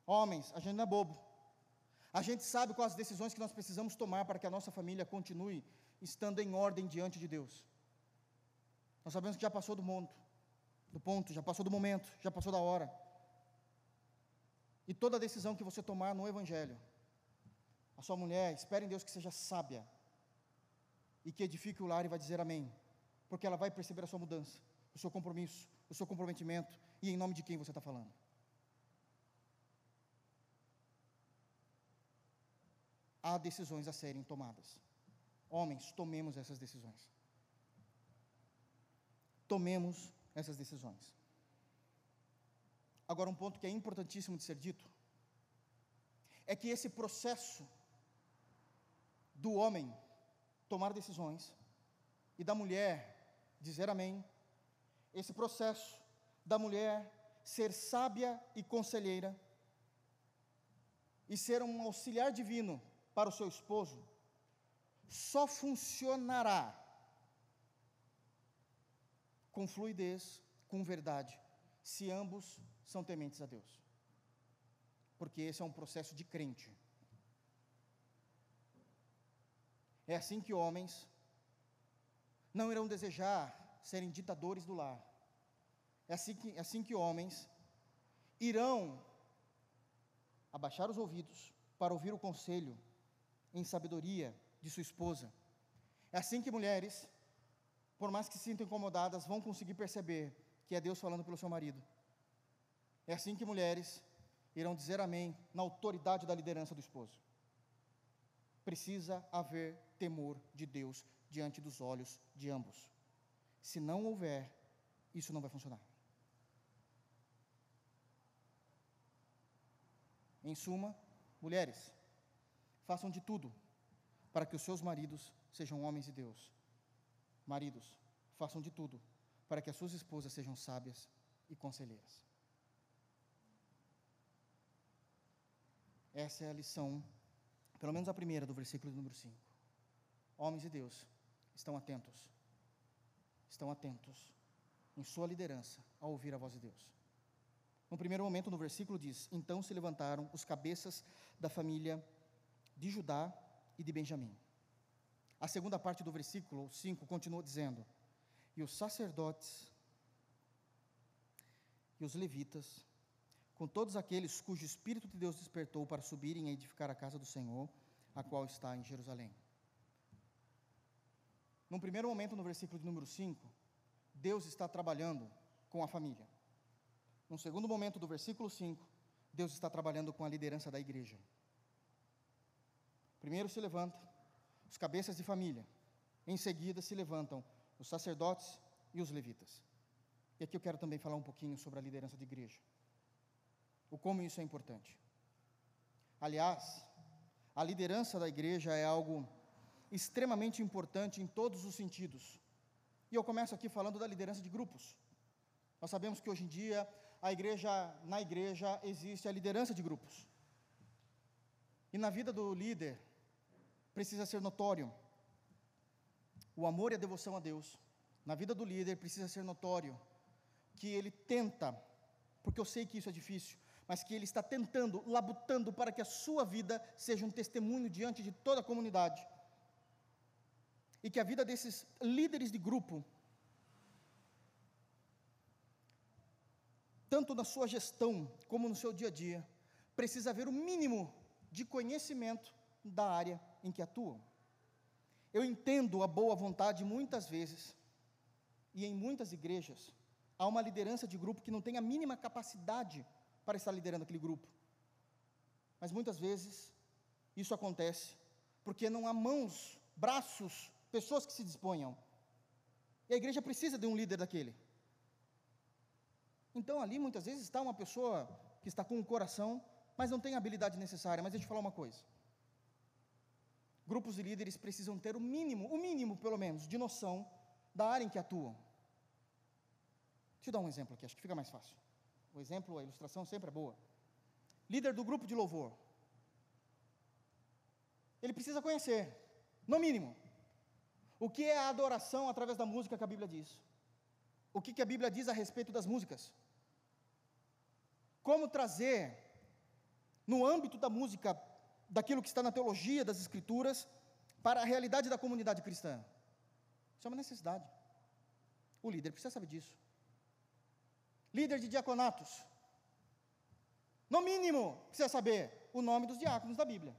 Homens, a gente não é bobo. A gente sabe quais as decisões que nós precisamos tomar para que a nossa família continue estando em ordem diante de Deus. Nós sabemos que já passou do ponto, do ponto, já passou do momento, já passou da hora. E toda decisão que você tomar no Evangelho, a sua mulher, espere em Deus que seja sábia. e que edifique o lar e vai dizer amém, porque ela vai perceber a sua mudança, o seu compromisso, o seu comprometimento e em nome de quem você está falando. Há decisões a serem tomadas. Homens, tomemos essas decisões. Tomemos essas decisões. Agora, um ponto que é importantíssimo de ser dito é que esse processo do homem tomar decisões e da mulher dizer amém, esse processo da mulher ser sábia e conselheira e ser um auxiliar divino para o seu esposo, só funcionará com fluidez, com verdade, se ambos são tementes a Deus. Porque esse é um processo de crente. É assim que homens não irão desejar serem ditadores do lar. É assim que, é assim que homens irão abaixar os ouvidos para ouvir o conselho em sabedoria de sua esposa. É assim que mulheres, por mais que se sintam incomodadas, vão conseguir perceber que é Deus falando pelo seu marido. É assim que mulheres irão dizer amém na autoridade da liderança do esposo. Precisa haver temor de Deus diante dos olhos de ambos. Se não houver, isso não vai funcionar. Em suma, mulheres, façam de tudo para que os seus maridos sejam homens de Deus. Maridos, façam de tudo para que as suas esposas sejam sábias e conselheiras. Essa é a lição, pelo menos a primeira do versículo número 5. Homens de Deus, estão atentos, estão atentos em sua liderança a ouvir a voz de Deus. No primeiro momento, no versículo diz: Então se levantaram os cabeças da família de Judá e de Benjamim. A segunda parte do versículo 5 continua dizendo: E os sacerdotes e os levitas com todos aqueles cujo Espírito de Deus despertou para subirem a edificar a casa do Senhor, a qual está em Jerusalém. Num primeiro momento, no versículo de número 5, Deus está trabalhando com a família. Num segundo momento, do versículo 5, Deus está trabalhando com a liderança da igreja. Primeiro se levanta os cabeças de família, em seguida se levantam os sacerdotes e os levitas. E aqui eu quero também falar um pouquinho sobre a liderança de igreja o como isso é importante. Aliás, a liderança da igreja é algo extremamente importante em todos os sentidos. E eu começo aqui falando da liderança de grupos. Nós sabemos que hoje em dia a igreja, na igreja existe a liderança de grupos. E na vida do líder precisa ser notório o amor e a devoção a Deus. Na vida do líder precisa ser notório que ele tenta, porque eu sei que isso é difícil, mas que ele está tentando, labutando para que a sua vida seja um testemunho diante de toda a comunidade. E que a vida desses líderes de grupo, tanto na sua gestão como no seu dia a dia, precisa haver o mínimo de conhecimento da área em que atuam. Eu entendo a boa vontade muitas vezes, e em muitas igrejas, há uma liderança de grupo que não tem a mínima capacidade para estar liderando aquele grupo. Mas muitas vezes isso acontece porque não há mãos, braços, pessoas que se disponham. E a igreja precisa de um líder daquele. Então ali muitas vezes está uma pessoa que está com o coração, mas não tem a habilidade necessária. Mas deixa eu falar uma coisa. Grupos de líderes precisam ter o mínimo, o mínimo pelo menos, de noção da área em que atuam. Deixa eu dar um exemplo aqui, acho que fica mais fácil. O exemplo, a ilustração sempre é boa. Líder do grupo de louvor. Ele precisa conhecer, no mínimo, o que é a adoração através da música que a Bíblia diz. O que, que a Bíblia diz a respeito das músicas. Como trazer, no âmbito da música, daquilo que está na teologia das Escrituras, para a realidade da comunidade cristã. Isso é uma necessidade. O líder precisa saber disso líder de diaconatos. No mínimo, precisa saber o nome dos diáconos da Bíblia.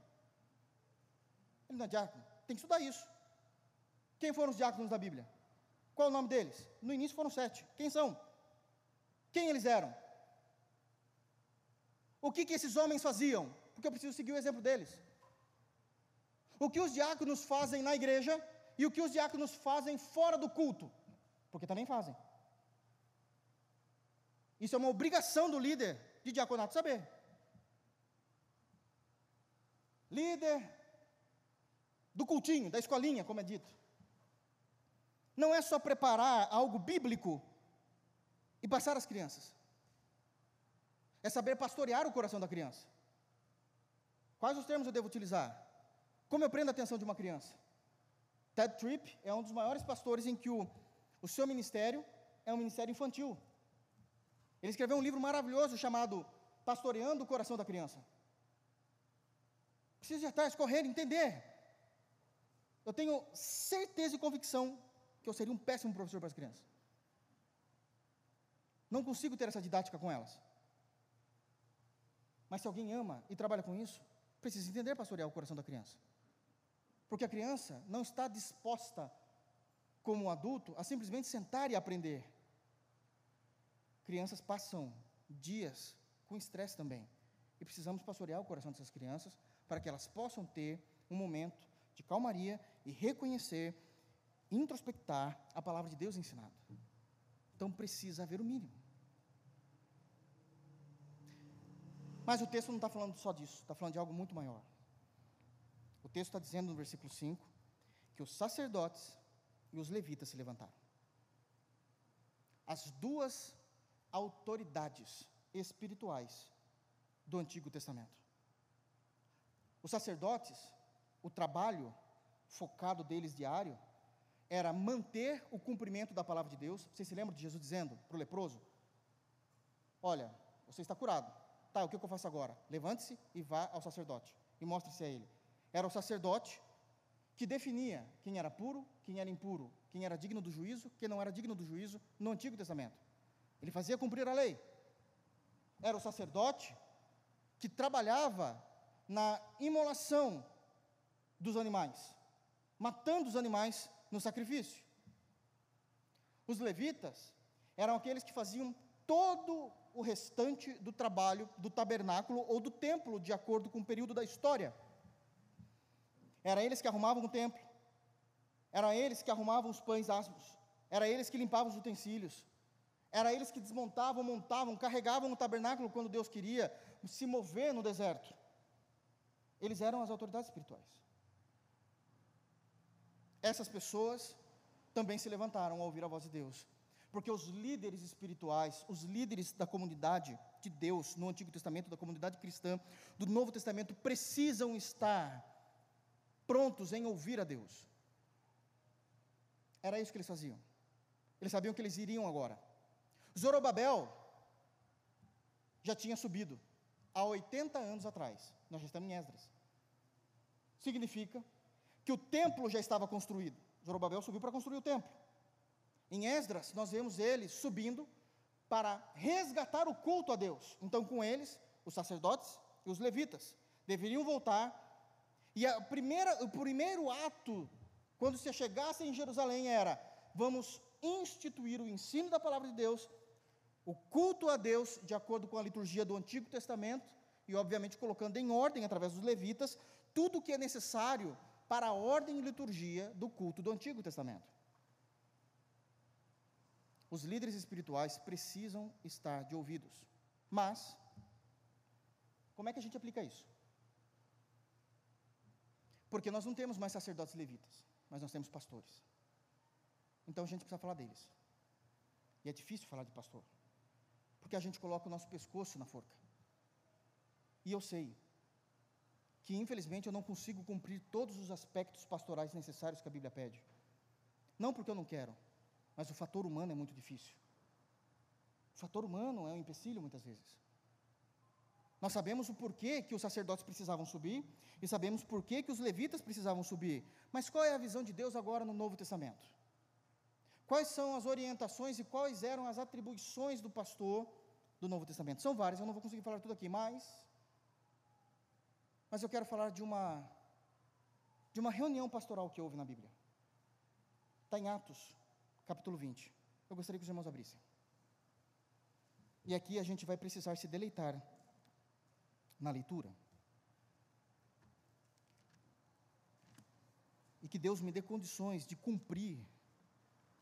Ele não é diácono, tem que estudar isso. Quem foram os diáconos da Bíblia? Qual o nome deles? No início foram sete. Quem são? Quem eles eram? O que, que esses homens faziam? Porque eu preciso seguir o exemplo deles. O que os diáconos fazem na igreja e o que os diáconos fazem fora do culto, porque também fazem. Isso é uma obrigação do líder de diaconato saber. Líder do cultinho, da escolinha, como é dito. Não é só preparar algo bíblico e passar às crianças. É saber pastorear o coração da criança. Quais os termos eu devo utilizar? Como eu prendo a atenção de uma criança? Ted Tripp é um dos maiores pastores em que o, o seu ministério é um ministério infantil. Ele escreveu um livro maravilhoso chamado Pastoreando o Coração da Criança. Precisa de atrás, correr, entender. Eu tenho certeza e convicção que eu seria um péssimo professor para as crianças. Não consigo ter essa didática com elas. Mas se alguém ama e trabalha com isso, precisa entender pastorear o coração da criança. Porque a criança não está disposta, como um adulto, a simplesmente sentar e aprender. Crianças passam dias com estresse também. E precisamos pastorear o coração dessas crianças para que elas possam ter um momento de calmaria e reconhecer, introspectar a palavra de Deus ensinada. Então precisa haver o mínimo. Mas o texto não está falando só disso, está falando de algo muito maior. O texto está dizendo no versículo 5 que os sacerdotes e os levitas se levantaram. As duas autoridades espirituais do Antigo Testamento. Os sacerdotes, o trabalho focado deles diário, era manter o cumprimento da palavra de Deus. Vocês se lembram de Jesus dizendo para o leproso: Olha, você está curado. Tá, o que eu faço agora? Levante-se e vá ao sacerdote e mostre-se a ele era o sacerdote que definia quem era puro, quem era impuro, quem era digno do juízo, quem não era digno do juízo no Antigo Testamento. Ele fazia cumprir a lei. Era o sacerdote que trabalhava na imolação dos animais, matando os animais no sacrifício. Os levitas eram aqueles que faziam todo o restante do trabalho do tabernáculo ou do templo, de acordo com o período da história. Era eles que arrumavam o templo. Era eles que arrumavam os pães asmos. Era eles que limpavam os utensílios. Era eles que desmontavam, montavam, carregavam no tabernáculo quando Deus queria se mover no deserto. Eles eram as autoridades espirituais. Essas pessoas também se levantaram ao ouvir a voz de Deus, porque os líderes espirituais, os líderes da comunidade de Deus no Antigo Testamento, da comunidade cristã, do Novo Testamento, precisam estar prontos em ouvir a Deus. Era isso que eles faziam. Eles sabiam que eles iriam agora. Zorobabel já tinha subido há 80 anos atrás. Nós já estamos em Esdras. Significa que o templo já estava construído. Zorobabel subiu para construir o templo. Em Esdras, nós vemos ele subindo para resgatar o culto a Deus. Então, com eles, os sacerdotes e os levitas deveriam voltar e a primeira, o primeiro ato, quando se chegasse em Jerusalém, era: vamos instituir o ensino da palavra de Deus, o culto a Deus, de acordo com a liturgia do Antigo Testamento, e obviamente colocando em ordem, através dos levitas, tudo o que é necessário para a ordem e liturgia do culto do Antigo Testamento. Os líderes espirituais precisam estar de ouvidos. Mas, como é que a gente aplica isso? Porque nós não temos mais sacerdotes levitas, mas nós temos pastores. Então a gente precisa falar deles. E é difícil falar de pastor, porque a gente coloca o nosso pescoço na forca. E eu sei que infelizmente eu não consigo cumprir todos os aspectos pastorais necessários que a Bíblia pede. Não porque eu não quero, mas o fator humano é muito difícil. O fator humano é um empecilho muitas vezes. Nós sabemos o porquê que os sacerdotes precisavam subir e sabemos porquê que os levitas precisavam subir. Mas qual é a visão de Deus agora no Novo Testamento? Quais são as orientações e quais eram as atribuições do pastor do Novo Testamento? São várias, eu não vou conseguir falar tudo aqui, mas mas eu quero falar de uma de uma reunião pastoral que houve na Bíblia. Está em Atos, capítulo 20. Eu gostaria que os irmãos abrissem. E aqui a gente vai precisar se deleitar na leitura. E que Deus me dê condições de cumprir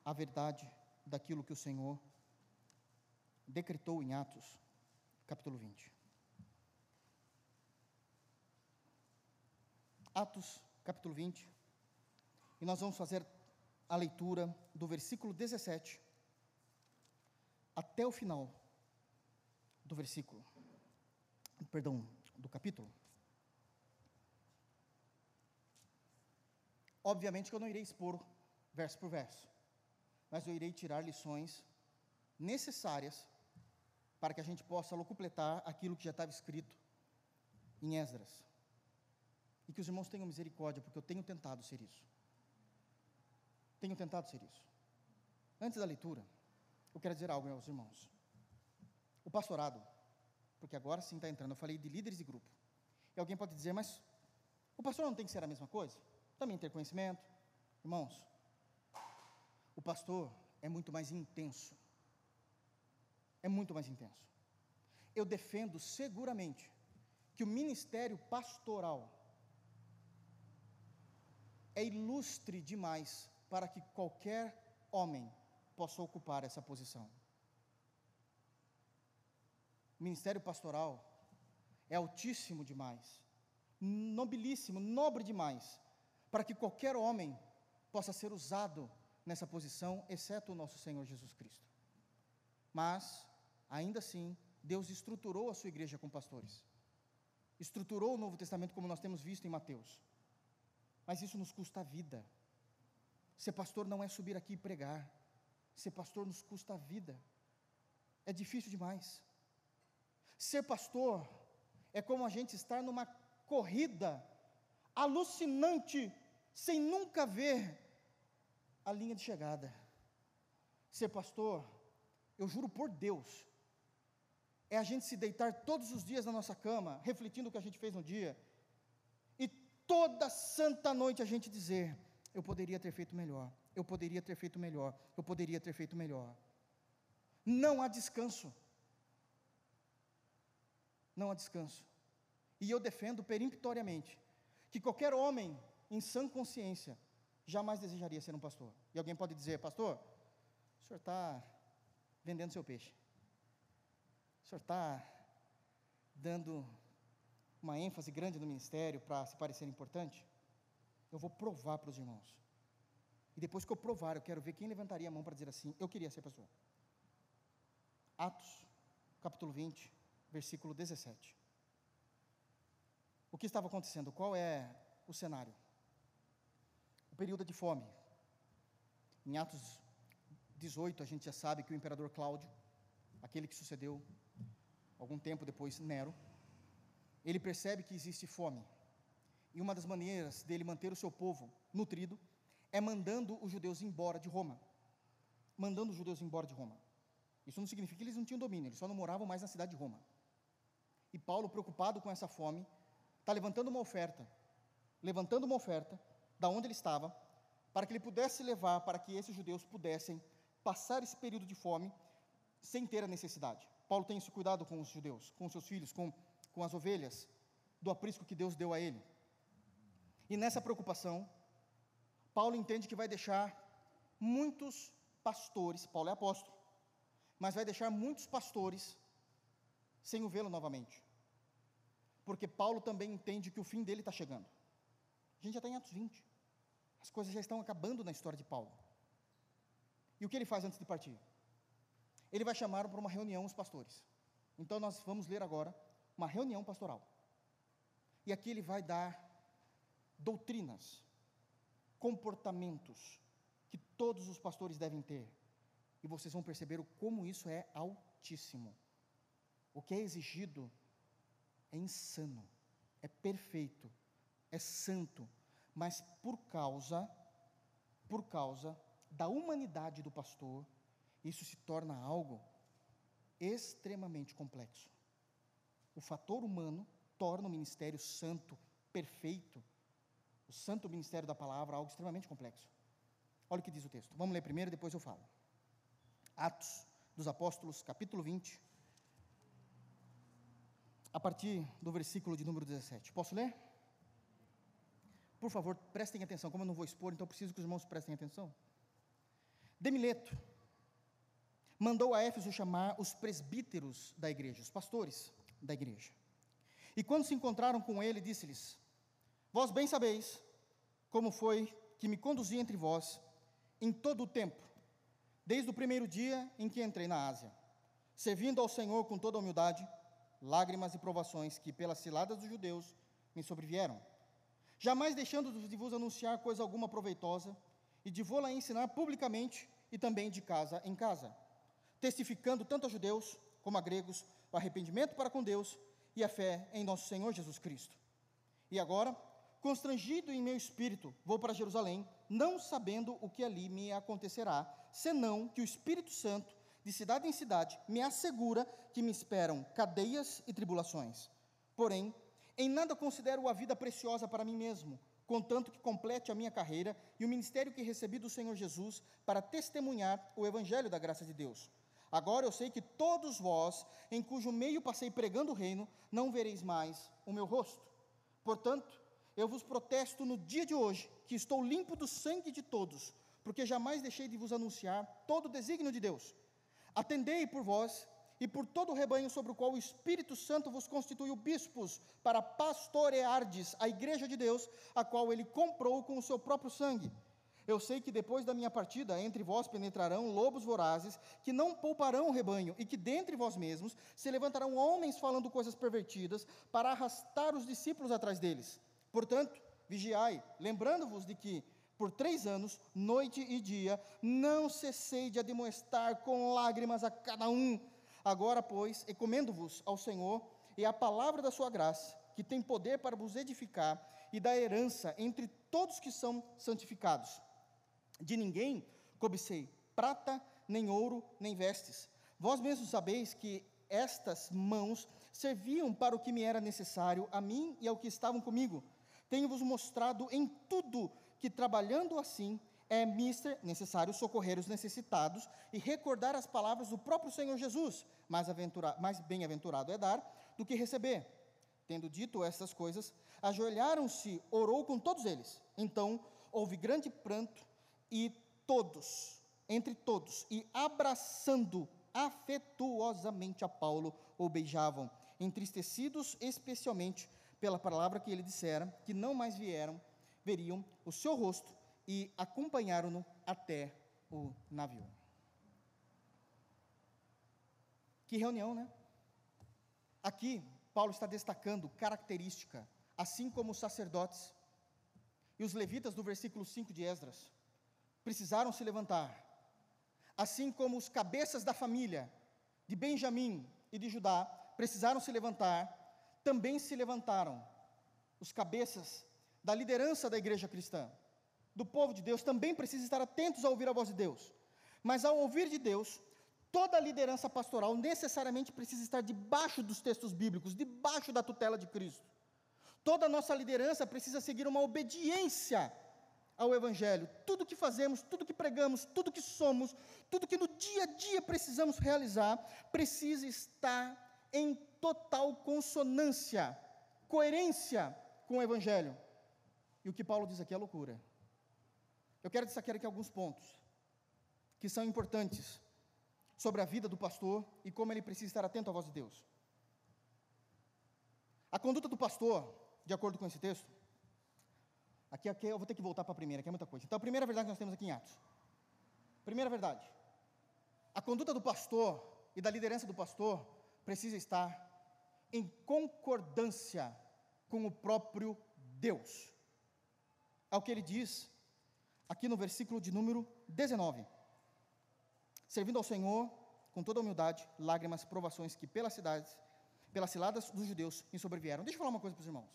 a verdade daquilo que o Senhor decretou em Atos, capítulo 20. Atos, capítulo 20. E nós vamos fazer a leitura do versículo 17 até o final do versículo, perdão, do capítulo. Obviamente que eu não irei expor verso por verso, mas eu irei tirar lições necessárias para que a gente possa locupletar aquilo que já estava escrito em Esdras. E que os irmãos tenham misericórdia, porque eu tenho tentado ser isso. Tenho tentado ser isso. Antes da leitura, eu quero dizer algo aos irmãos. O pastorado, porque agora sim está entrando, eu falei de líderes de grupo. E alguém pode dizer, mas o pastor não tem que ser a mesma coisa? Também ter conhecimento? Irmãos, o pastor é muito mais intenso. É muito mais intenso. Eu defendo seguramente que o ministério pastoral é ilustre demais para que qualquer homem possa ocupar essa posição. O ministério pastoral é altíssimo demais, nobilíssimo, nobre demais, para que qualquer homem possa ser usado nessa posição, exceto o nosso Senhor Jesus Cristo. Mas, ainda assim, Deus estruturou a sua igreja com pastores. Estruturou o Novo Testamento como nós temos visto em Mateus. Mas isso nos custa a vida. Ser pastor não é subir aqui e pregar. Ser pastor nos custa a vida. É difícil demais. Ser pastor é como a gente estar numa corrida alucinante, sem nunca ver a linha de chegada. Ser pastor, eu juro por Deus, é a gente se deitar todos os dias na nossa cama, refletindo o que a gente fez no dia, toda santa noite a gente dizer: eu poderia ter feito melhor, eu poderia ter feito melhor, eu poderia ter feito melhor. Não há descanso. Não há descanso. E eu defendo peremptoriamente que qualquer homem em sã consciência jamais desejaria ser um pastor. E alguém pode dizer, pastor, o senhor está vendendo seu peixe. O senhor está dando uma ênfase grande no ministério para se parecer importante? Eu vou provar para os irmãos. E depois que eu provar, eu quero ver quem levantaria a mão para dizer assim: eu queria ser pastor. Atos, capítulo 20, versículo 17. O que estava acontecendo? Qual é o cenário? O período de fome. Em Atos 18, a gente já sabe que o imperador Cláudio, aquele que sucedeu algum tempo depois Nero, ele percebe que existe fome e uma das maneiras dele manter o seu povo nutrido é mandando os judeus embora de Roma. Mandando os judeus embora de Roma. Isso não significa que eles não tinham domínio, eles só não moravam mais na cidade de Roma. E Paulo, preocupado com essa fome, está levantando uma oferta, levantando uma oferta da onde ele estava, para que ele pudesse levar, para que esses judeus pudessem passar esse período de fome sem ter a necessidade. Paulo tem esse cuidado com os judeus, com seus filhos, com, com as ovelhas, do aprisco que Deus deu a ele. E nessa preocupação, Paulo entende que vai deixar muitos pastores, Paulo é apóstolo, mas vai deixar muitos pastores sem o vê-lo novamente. Porque Paulo também entende que o fim dele está chegando. A gente já está em Atos 20. As coisas já estão acabando na história de Paulo. E o que ele faz antes de partir? Ele vai chamar para uma reunião os pastores. Então nós vamos ler agora uma reunião pastoral. E aqui ele vai dar doutrinas, comportamentos que todos os pastores devem ter. E vocês vão perceber o como isso é altíssimo. O que é exigido é insano, é perfeito, é santo, mas por causa por causa da humanidade do pastor, isso se torna algo extremamente complexo. O fator humano torna o ministério santo, perfeito, o santo ministério da palavra algo extremamente complexo. Olha o que diz o texto. Vamos ler primeiro, depois eu falo. Atos dos Apóstolos, capítulo 20, a partir do versículo de número 17. Posso ler? Por favor, prestem atenção. Como eu não vou expor, então preciso que os irmãos prestem atenção. Demileto mandou a Éfeso chamar os presbíteros da igreja, os pastores da igreja. E quando se encontraram com ele, disse-lhes: Vós bem sabeis como foi que me conduzi entre vós em todo o tempo, desde o primeiro dia em que entrei na Ásia, servindo ao Senhor com toda humildade, lágrimas e provações que, pelas ciladas dos judeus, me sobrevieram, jamais deixando de vos anunciar coisa alguma proveitosa e de vô-la ensinar publicamente e também de casa em casa, testificando tanto a judeus como a gregos o arrependimento para com Deus e a fé em nosso Senhor Jesus Cristo. E agora, constrangido em meu espírito, vou para Jerusalém, não sabendo o que ali me acontecerá, senão que o Espírito Santo, de cidade em cidade, me assegura que me esperam cadeias e tribulações. Porém, em nada considero a vida preciosa para mim mesmo, contanto que complete a minha carreira e o ministério que recebi do Senhor Jesus para testemunhar o evangelho da graça de Deus. Agora eu sei que todos vós, em cujo meio passei pregando o reino, não vereis mais o meu rosto. Portanto, eu vos protesto no dia de hoje que estou limpo do sangue de todos, porque jamais deixei de vos anunciar todo o desígnio de Deus. Atendei por vós e por todo o rebanho sobre o qual o Espírito Santo vos constituiu bispos para pastoreardes a igreja de Deus, a qual ele comprou com o seu próprio sangue. Eu sei que depois da minha partida, entre vós penetrarão lobos vorazes, que não pouparão o rebanho, e que dentre vós mesmos se levantarão homens falando coisas pervertidas, para arrastar os discípulos atrás deles. Portanto, vigiai, lembrando-vos de que, por três anos, noite e dia, não cessei de admoestar com lágrimas a cada um. Agora, pois, recomendo-vos ao Senhor e à palavra da sua graça, que tem poder para vos edificar e dar herança entre todos que são santificados. De ninguém cobicei prata, nem ouro, nem vestes. Vós mesmos sabeis que estas mãos serviam para o que me era necessário, a mim e ao que estavam comigo. Tenho-vos mostrado em tudo que, trabalhando assim, é mister, necessário socorrer os necessitados e recordar as palavras do próprio Senhor Jesus. Mais, mais bem-aventurado é dar do que receber. Tendo dito estas coisas, ajoelharam-se, orou com todos eles. Então houve grande pranto e todos, entre todos, e abraçando afetuosamente a Paulo, o beijavam, entristecidos especialmente pela palavra que ele dissera, que não mais vieram, veriam o seu rosto e acompanharam-no até o navio. Que reunião, né? Aqui, Paulo está destacando característica, assim como os sacerdotes e os levitas do versículo 5 de Esdras precisaram se levantar, assim como os cabeças da família de Benjamim e de Judá precisaram se levantar, também se levantaram os cabeças da liderança da igreja cristã, do povo de Deus, também precisam estar atentos a ouvir a voz de Deus. Mas ao ouvir de Deus, toda a liderança pastoral necessariamente precisa estar debaixo dos textos bíblicos, debaixo da tutela de Cristo. Toda a nossa liderança precisa seguir uma obediência ao Evangelho. Tudo que fazemos, tudo que pregamos, tudo que somos, tudo que no dia a dia precisamos realizar, precisa estar em total consonância, coerência com o Evangelho. E o que Paulo diz aqui é loucura. Eu quero destacar aqui alguns pontos que são importantes sobre a vida do pastor e como ele precisa estar atento à voz de Deus. A conduta do pastor, de acordo com esse texto, Aqui, aqui eu vou ter que voltar para a primeira, que é muita coisa. Então, a primeira verdade que nós temos aqui em Atos. Primeira verdade. A conduta do pastor e da liderança do pastor precisa estar em concordância com o próprio Deus. É o que ele diz aqui no versículo de número 19. Servindo ao Senhor com toda humildade, lágrimas, provações que pelas cidades, pelas ciladas dos judeus me sobrevieram. Deixa eu falar uma coisa para os irmãos.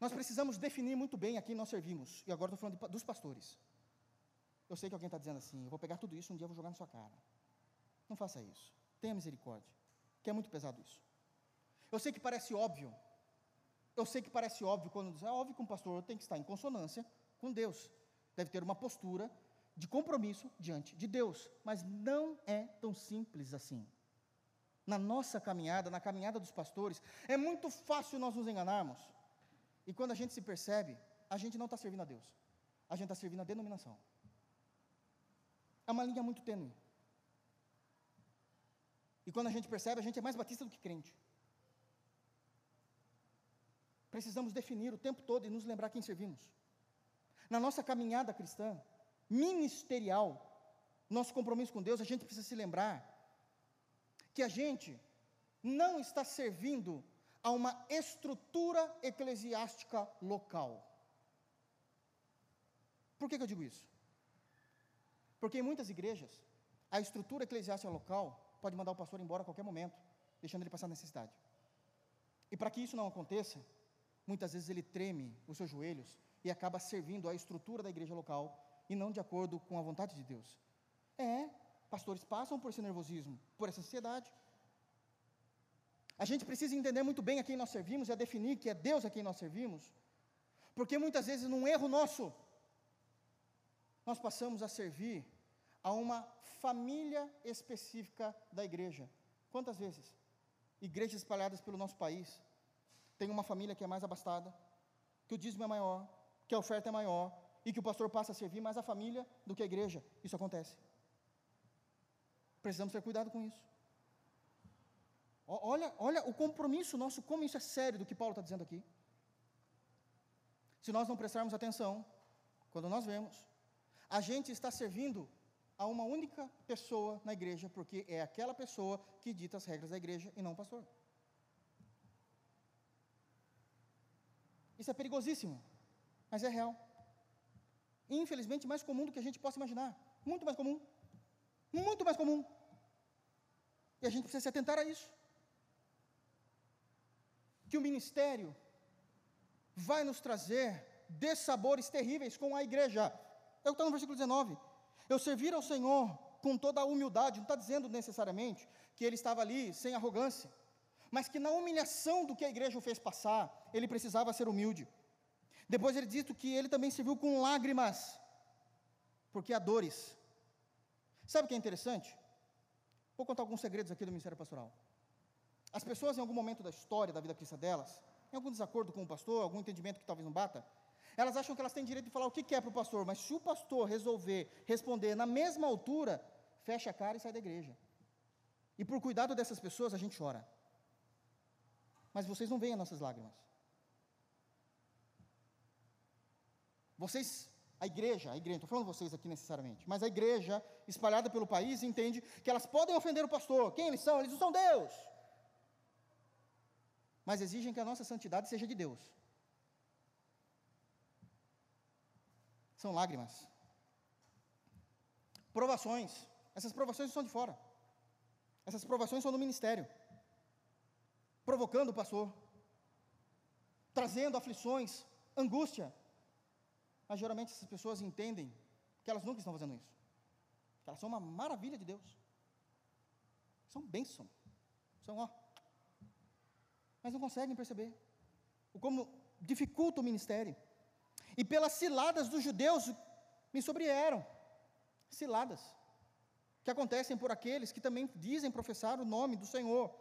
Nós precisamos definir muito bem a quem nós servimos. E agora estou falando de, dos pastores. Eu sei que alguém está dizendo assim: eu vou pegar tudo isso um dia eu vou jogar na sua cara. Não faça isso. Tenha misericórdia. Que é muito pesado isso. Eu sei que parece óbvio. Eu sei que parece óbvio quando diz, é óbvio que um pastor tem que estar em consonância com Deus, deve ter uma postura de compromisso diante de Deus, mas não é tão simples assim. Na nossa caminhada, na caminhada dos pastores, é muito fácil nós nos enganarmos. E quando a gente se percebe, a gente não está servindo a Deus, a gente está servindo a denominação. É uma linha muito tênue. E quando a gente percebe, a gente é mais batista do que crente. Precisamos definir o tempo todo e nos lembrar quem servimos. Na nossa caminhada cristã, ministerial, nosso compromisso com Deus, a gente precisa se lembrar que a gente não está servindo a uma estrutura eclesiástica local. Por que, que eu digo isso? Porque em muitas igrejas, a estrutura eclesiástica local pode mandar o pastor embora a qualquer momento, deixando ele passar necessidade. E para que isso não aconteça, muitas vezes ele treme os seus joelhos e acaba servindo a estrutura da igreja local e não de acordo com a vontade de Deus. É, pastores passam por esse nervosismo, por essa ansiedade. A gente precisa entender muito bem a quem nós servimos e a definir que é Deus a quem nós servimos, porque muitas vezes, num erro nosso, nós passamos a servir a uma família específica da igreja. Quantas vezes? Igrejas espalhadas pelo nosso país, tem uma família que é mais abastada, que o dízimo é maior, que a oferta é maior, e que o pastor passa a servir mais a família do que a igreja. Isso acontece. Precisamos ter cuidado com isso. Olha, olha o compromisso nosso, como isso é sério do que Paulo está dizendo aqui. Se nós não prestarmos atenção, quando nós vemos, a gente está servindo a uma única pessoa na igreja, porque é aquela pessoa que dita as regras da igreja e não o pastor. Isso é perigosíssimo, mas é real. Infelizmente, mais comum do que a gente possa imaginar. Muito mais comum. Muito mais comum. E a gente precisa se atentar a isso. Que o ministério vai nos trazer dessabores terríveis com a igreja. É o que está no versículo 19. Eu servir ao Senhor com toda a humildade, não está dizendo necessariamente que ele estava ali sem arrogância, mas que na humilhação do que a igreja o fez passar, ele precisava ser humilde. Depois ele diz que ele também serviu com lágrimas, porque há dores. Sabe o que é interessante? Vou contar alguns segredos aqui do Ministério Pastoral. As pessoas, em algum momento da história da vida cristã delas, em algum desacordo com o pastor, algum entendimento que talvez não bata, elas acham que elas têm direito de falar o que quer para o pastor, mas se o pastor resolver responder na mesma altura, fecha a cara e sai da igreja. E por cuidado dessas pessoas, a gente chora. Mas vocês não veem as nossas lágrimas. Vocês, a igreja, a igreja, estou falando vocês aqui necessariamente, mas a igreja espalhada pelo país entende que elas podem ofender o pastor. Quem eles são? Eles não são Deus. Mas exigem que a nossa santidade seja de Deus. são lágrimas. Provações. Essas provações são de fora. Essas provações são no ministério. Provocando o pastor. Trazendo aflições, angústia. Mas geralmente essas pessoas entendem que elas nunca estão fazendo isso. Que elas são uma maravilha de Deus. São bênção. São, ó. Mas não conseguem perceber. O como dificulta o ministério e pelas ciladas dos judeus me sobrevieram. Ciladas. Que acontecem por aqueles que também dizem professar o nome do Senhor.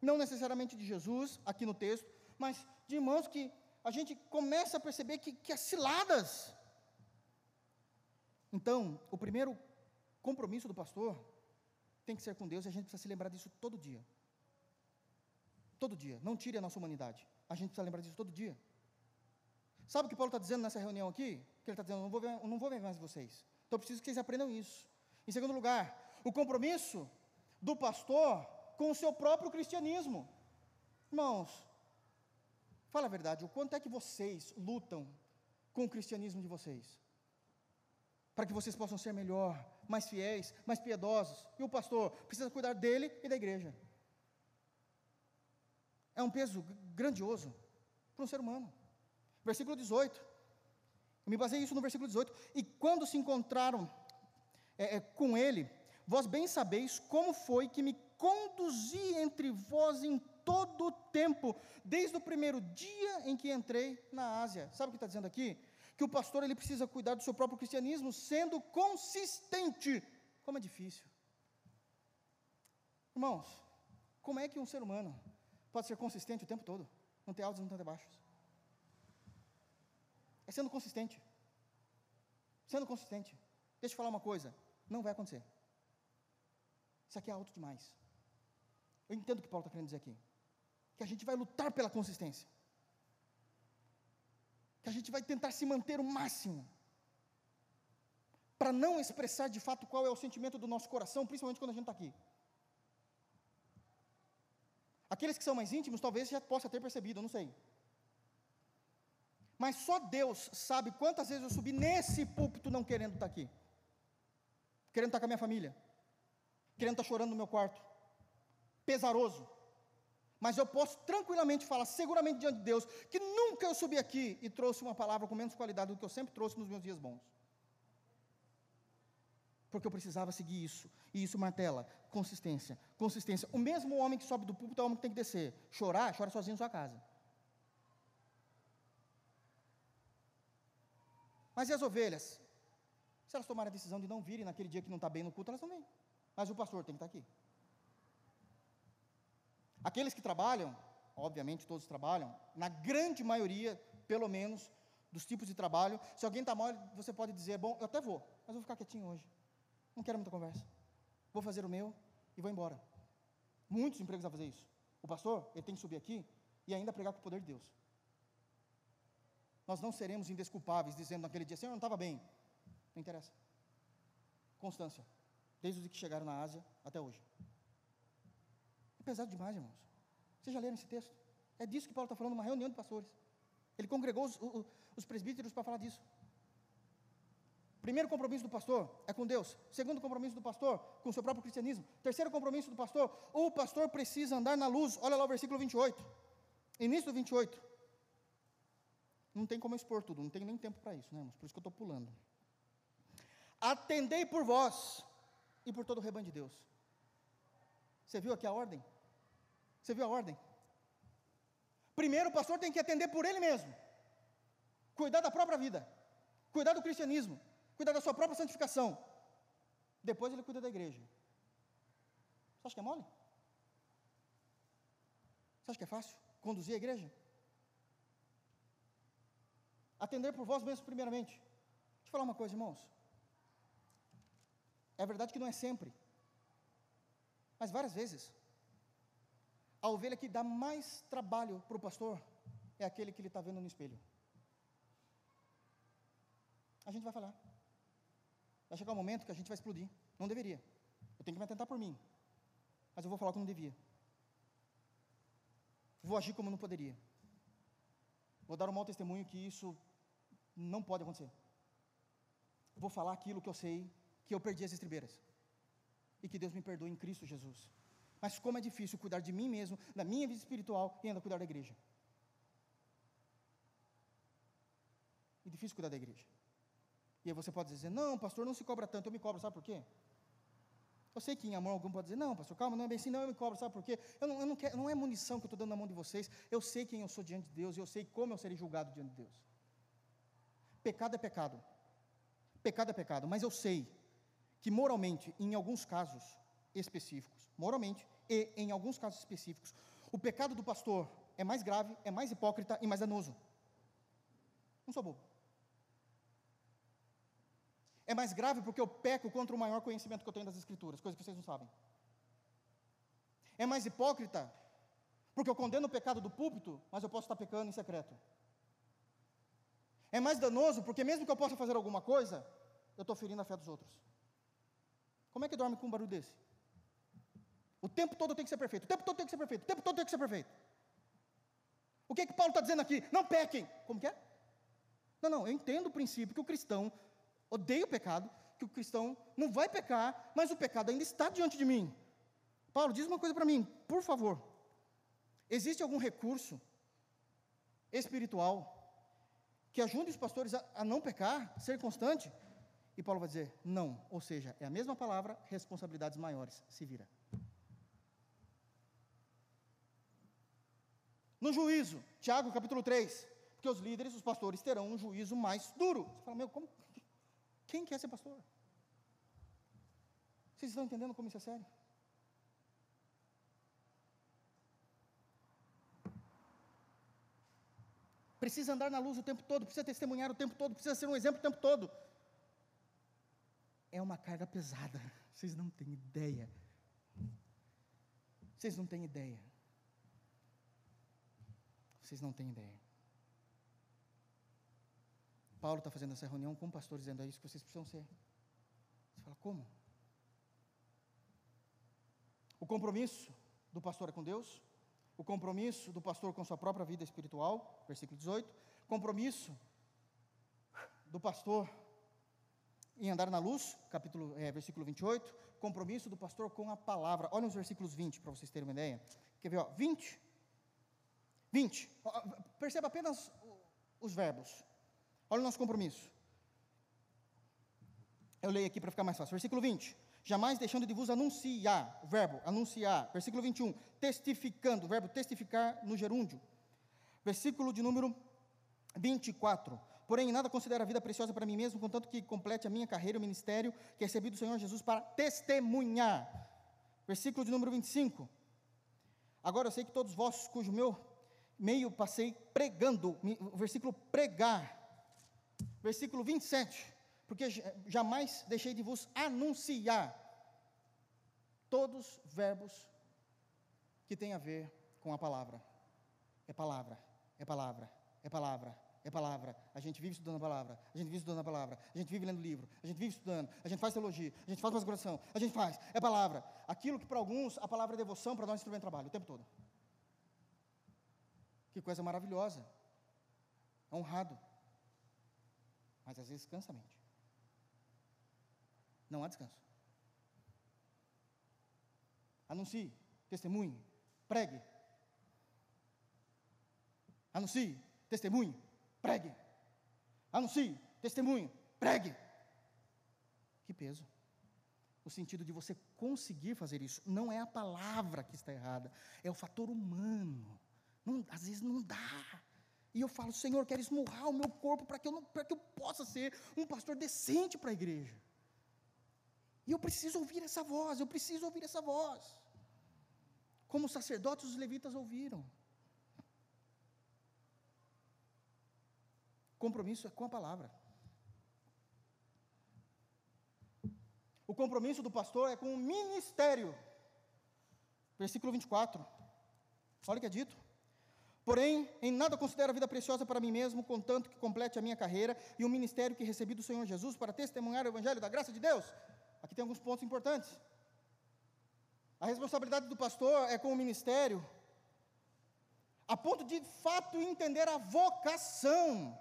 Não necessariamente de Jesus, aqui no texto, mas de irmãos que a gente começa a perceber que, que as ciladas. Então, o primeiro compromisso do pastor tem que ser com Deus e a gente precisa se lembrar disso todo dia. Todo dia. Não tire a nossa humanidade. A gente precisa lembrar disso todo dia. Sabe o que Paulo está dizendo nessa reunião aqui? Que ele está dizendo: não vou, ver, não vou ver mais vocês. Então eu preciso que vocês aprendam isso. Em segundo lugar, o compromisso do pastor com o seu próprio cristianismo. Irmãos, fala a verdade, o quanto é que vocês lutam com o cristianismo de vocês? Para que vocês possam ser melhor, mais fiéis, mais piedosos. E o pastor precisa cuidar dele e da igreja. É um peso grandioso para um ser humano. Versículo 18. Eu me baseei isso no versículo 18. E quando se encontraram é, é, com ele, vós bem sabeis como foi que me conduzi entre vós em todo o tempo, desde o primeiro dia em que entrei na Ásia. Sabe o que está dizendo aqui? que o pastor ele precisa cuidar do seu próprio cristianismo sendo consistente. Como é difícil. Irmãos, como é que um ser humano pode ser consistente o tempo todo? Não ter altos não ter baixos. É sendo consistente. Sendo consistente. Deixa eu falar uma coisa, não vai acontecer. Isso aqui é alto demais. Eu entendo o que Paulo está querendo dizer aqui. Que a gente vai lutar pela consistência. Que a gente vai tentar se manter o máximo. Para não expressar de fato qual é o sentimento do nosso coração, principalmente quando a gente está aqui. Aqueles que são mais íntimos, talvez já possa ter percebido, eu não sei. Mas só Deus sabe quantas vezes eu subi nesse púlpito não querendo estar aqui. Querendo estar com a minha família. Querendo estar chorando no meu quarto. Pesaroso. Mas eu posso tranquilamente falar, seguramente diante de Deus, que nunca eu subi aqui e trouxe uma palavra com menos qualidade do que eu sempre trouxe nos meus dias bons. Porque eu precisava seguir isso. E isso martela. Consistência. Consistência. O mesmo homem que sobe do púlpito é o homem que tem que descer. Chorar, chora sozinho em sua casa. Mas e as ovelhas? Se elas tomarem a decisão de não virem naquele dia que não está bem no culto, elas não vêm. Mas o pastor tem que estar tá aqui. Aqueles que trabalham, obviamente todos trabalham, na grande maioria, pelo menos, dos tipos de trabalho, se alguém está mal, você pode dizer, bom, eu até vou, mas vou ficar quietinho hoje. Não quero muita conversa. Vou fazer o meu e vou embora. Muitos empregos vão fazer isso. O pastor, ele tem que subir aqui e ainda pregar com o poder de Deus. Nós não seremos indesculpáveis dizendo naquele dia, Senhor, não estava bem. Não interessa. Constância. Desde os que chegaram na Ásia até hoje. É pesado demais, irmãos. Vocês já leram esse texto? É disso que Paulo está falando numa reunião de pastores. Ele congregou os, os, os presbíteros para falar disso. Primeiro compromisso do pastor é com Deus. Segundo compromisso do pastor, com o seu próprio cristianismo. Terceiro compromisso do pastor, o pastor precisa andar na luz. Olha lá o versículo 28. Início do 28. Não tem como expor tudo, não tem nem tempo para isso, né, irmãos? Por isso que eu estou pulando. Atendei por vós e por todo o rebanho de Deus. Você viu aqui a ordem? Você viu a ordem? Primeiro, o pastor tem que atender por ele mesmo, cuidar da própria vida, cuidar do cristianismo, cuidar da sua própria santificação. Depois ele cuida da igreja. Você acha que é mole? Você acha que é fácil conduzir a igreja? Atender por vós mesmos, primeiramente. Deixa eu falar uma coisa, irmãos. É verdade que não é sempre, mas várias vezes. A ovelha que dá mais trabalho para o pastor é aquele que ele está vendo no espelho. A gente vai falar. Vai chegar um momento que a gente vai explodir. Não deveria. Eu tenho que me atentar por mim. Mas eu vou falar como não devia. Vou agir como não poderia. Vou dar um mau testemunho que isso não pode acontecer. Vou falar aquilo que eu sei, que eu perdi as estribeiras. E que Deus me perdoe em Cristo Jesus. Mas como é difícil cuidar de mim mesmo, da minha vida espiritual e ainda cuidar da igreja. É difícil cuidar da igreja. E aí você pode dizer, não, pastor, não se cobra tanto, eu me cobro, sabe por quê? Eu sei que em amor algum pode dizer, não, pastor, calma, não é bem assim, não, eu me cobro, sabe por quê? Eu não, eu não, quero, não é munição que eu estou dando na mão de vocês, eu sei quem eu sou diante de Deus, e eu sei como eu serei julgado diante de Deus. Pecado é pecado. Pecado é pecado, mas eu sei que moralmente, em alguns casos específicos, moralmente e em alguns casos específicos, o pecado do pastor é mais grave, é mais hipócrita e mais danoso. Não sou bobo. É mais grave porque eu peco contra o maior conhecimento que eu tenho das Escrituras, coisa que vocês não sabem. É mais hipócrita porque eu condeno o pecado do púlpito, mas eu posso estar pecando em secreto. É mais danoso porque, mesmo que eu possa fazer alguma coisa, eu estou ferindo a fé dos outros. Como é que dorme com um barulho desse? O tempo todo tem que ser perfeito, o tempo todo tem que ser perfeito, o tempo todo tem que ser perfeito. O que é que Paulo está dizendo aqui? Não pequem. Como que é? Não, não, eu entendo o princípio que o cristão odeio o pecado, que o cristão não vai pecar, mas o pecado ainda está diante de mim. Paulo, diz uma coisa para mim, por favor. Existe algum recurso espiritual que ajude os pastores a, a não pecar, ser constante? E Paulo vai dizer, não. Ou seja, é a mesma palavra, responsabilidades maiores. Se vira. No juízo, Tiago capítulo 3. Porque os líderes, os pastores, terão um juízo mais duro. Você fala, meu, como, quem quer ser pastor? Vocês estão entendendo como isso é sério? Precisa andar na luz o tempo todo, precisa testemunhar o tempo todo, precisa ser um exemplo o tempo todo. É uma carga pesada, vocês não têm ideia. Vocês não têm ideia. Vocês não têm ideia. Paulo está fazendo essa reunião com o pastor dizendo: é isso que vocês precisam ser. Você fala, como? O compromisso do pastor é com Deus, o compromisso do pastor com sua própria vida espiritual, versículo 18, compromisso do pastor em andar na luz, capítulo, é, versículo 28, compromisso do pastor com a palavra. Olha os versículos 20 para vocês terem uma ideia. Quer ver, ó, 20? 20. Perceba apenas os verbos. Olha o nosso compromisso. Eu leio aqui para ficar mais fácil. Versículo 20 jamais deixando de vos anunciar, verbo anunciar, versículo 21, testificando, verbo testificar no gerúndio. Versículo de número 24. Porém, nada considero a vida preciosa para mim mesmo, contanto que complete a minha carreira e o ministério que recebi do Senhor Jesus para testemunhar. Versículo de número 25. Agora eu sei que todos vós, cujo meu meio passei pregando, o versículo pregar. Versículo 27 porque jamais deixei de vos anunciar todos verbos que têm a ver com a palavra. É palavra, é palavra, é palavra, é palavra. A gente vive estudando a palavra, a gente vive estudando a palavra, a gente vive lendo livro, a gente vive estudando, a gente faz teologia, a gente faz pós-graduação, a gente faz, é palavra. Aquilo que para alguns a palavra é devoção, para nós é instrumento de trabalho, o tempo todo. Que coisa maravilhosa. Honrado. Mas às vezes cansa a mente. Não há descanso. Anuncie, testemunhe, pregue. Anuncie, testemunhe, pregue. Anuncie, testemunhe, pregue. Que peso. O sentido de você conseguir fazer isso. Não é a palavra que está errada, é o fator humano. Não, às vezes não dá. E eu falo, Senhor, quero esmurrar o meu corpo para que, eu que eu possa ser um pastor decente para a igreja. E eu preciso ouvir essa voz, eu preciso ouvir essa voz. Como os sacerdotes e os levitas ouviram. Compromisso é com a palavra. O compromisso do pastor é com o ministério. Versículo 24. Olha o que é dito. Porém, em nada considero a vida preciosa para mim mesmo, contanto que complete a minha carreira e o ministério que recebi do Senhor Jesus para testemunhar o Evangelho da graça de Deus. Aqui tem alguns pontos importantes. A responsabilidade do pastor é com o ministério, a ponto de, de fato entender a vocação.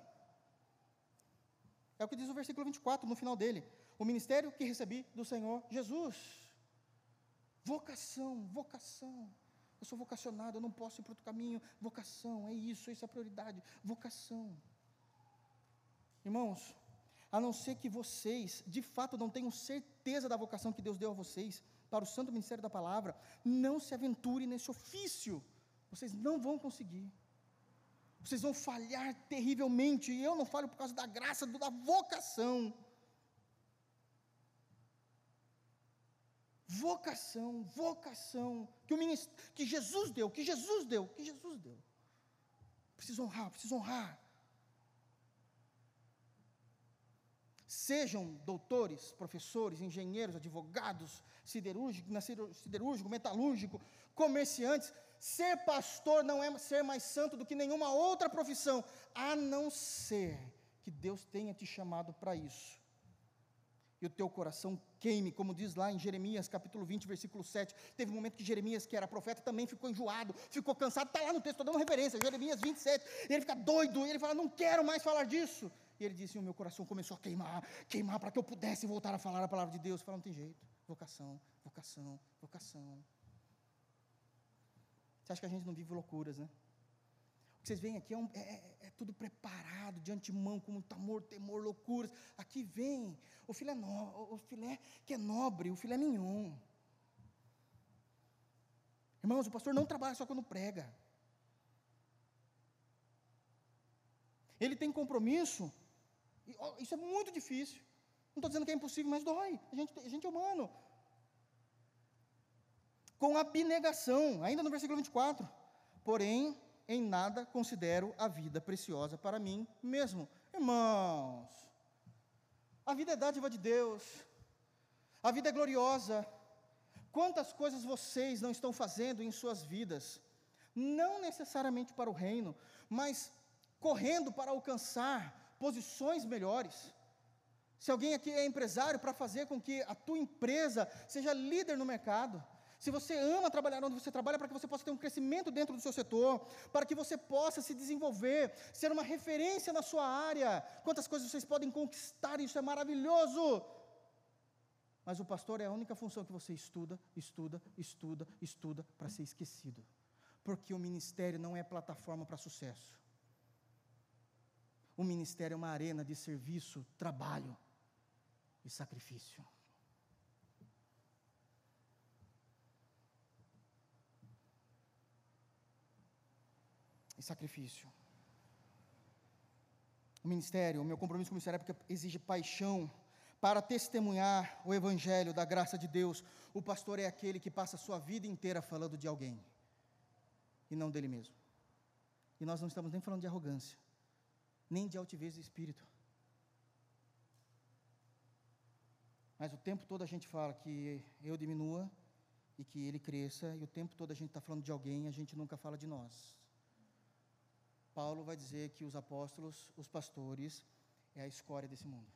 É o que diz o versículo 24, no final dele. O ministério que recebi do Senhor Jesus. Vocação, vocação. Eu sou vocacionado, eu não posso ir para outro caminho. Vocação, é isso, isso é a prioridade. Vocação. Irmãos, a não ser que vocês, de fato, não tenham certeza da vocação que Deus deu a vocês para o santo ministério da palavra, não se aventure nesse ofício. Vocês não vão conseguir. Vocês vão falhar terrivelmente. E eu não falo por causa da graça, da vocação. Vocação, vocação, que, o ministério, que Jesus deu, que Jesus deu, que Jesus deu. Preciso honrar, preciso honrar. Sejam doutores, professores, engenheiros, advogados, siderúrgico, siderúrgico, metalúrgico, comerciantes. Ser pastor não é ser mais santo do que nenhuma outra profissão, a não ser que Deus tenha te chamado para isso. E o teu coração queime, como diz lá em Jeremias capítulo 20, versículo 7. Teve um momento que Jeremias, que era profeta, também ficou enjoado, ficou cansado. Está lá no texto, estou dando referência, Jeremias 27. E ele fica doido, e ele fala: Não quero mais falar disso. E ele disse: O meu coração começou a queimar, queimar para que eu pudesse voltar a falar a palavra de Deus. Fala, não tem jeito. Vocação, vocação, vocação. Você acha que a gente não vive loucuras, né? Que vocês veem aqui é, um, é, é, é tudo preparado, de antemão, com muito amor, temor, loucuras. Aqui vem o filé, no, o filé que é nobre, o filé mignon. Irmãos, o pastor não trabalha só quando prega. ele tem compromisso. Isso é muito difícil. Não estou dizendo que é impossível, mas dói. A gente, a gente é humano. Com abnegação, ainda no versículo 24. Porém, em nada considero a vida preciosa para mim mesmo. Irmãos, a vida é dádiva de Deus, a vida é gloriosa. Quantas coisas vocês não estão fazendo em suas vidas, não necessariamente para o reino, mas correndo para alcançar posições melhores. Se alguém aqui é empresário, para fazer com que a tua empresa seja líder no mercado, se você ama trabalhar onde você trabalha, para que você possa ter um crescimento dentro do seu setor, para que você possa se desenvolver, ser uma referência na sua área. Quantas coisas vocês podem conquistar, isso é maravilhoso. Mas o pastor é a única função que você estuda, estuda, estuda, estuda para ser esquecido. Porque o ministério não é plataforma para sucesso. O ministério é uma arena de serviço, trabalho e sacrifício. Sacrifício. O ministério, o meu compromisso com o ministério é porque exige paixão para testemunhar o evangelho da graça de Deus. O pastor é aquele que passa a sua vida inteira falando de alguém e não dele mesmo. E nós não estamos nem falando de arrogância, nem de altivez de espírito. Mas o tempo todo a gente fala que eu diminua e que ele cresça, e o tempo todo a gente está falando de alguém e a gente nunca fala de nós. Paulo vai dizer que os apóstolos, os pastores, é a escória desse mundo.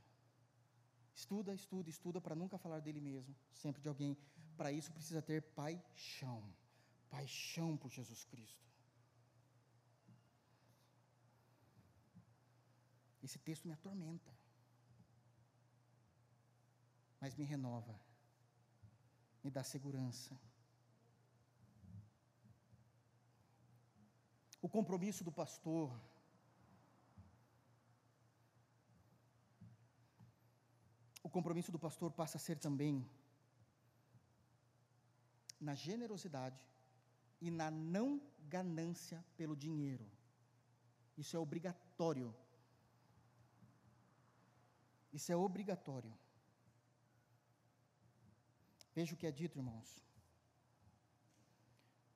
Estuda, estuda, estuda para nunca falar dele mesmo, sempre de alguém. Para isso precisa ter paixão. Paixão por Jesus Cristo. Esse texto me atormenta, mas me renova, me dá segurança. O compromisso do pastor. O compromisso do pastor passa a ser também na generosidade e na não ganância pelo dinheiro. Isso é obrigatório. Isso é obrigatório. Veja o que é dito, irmãos.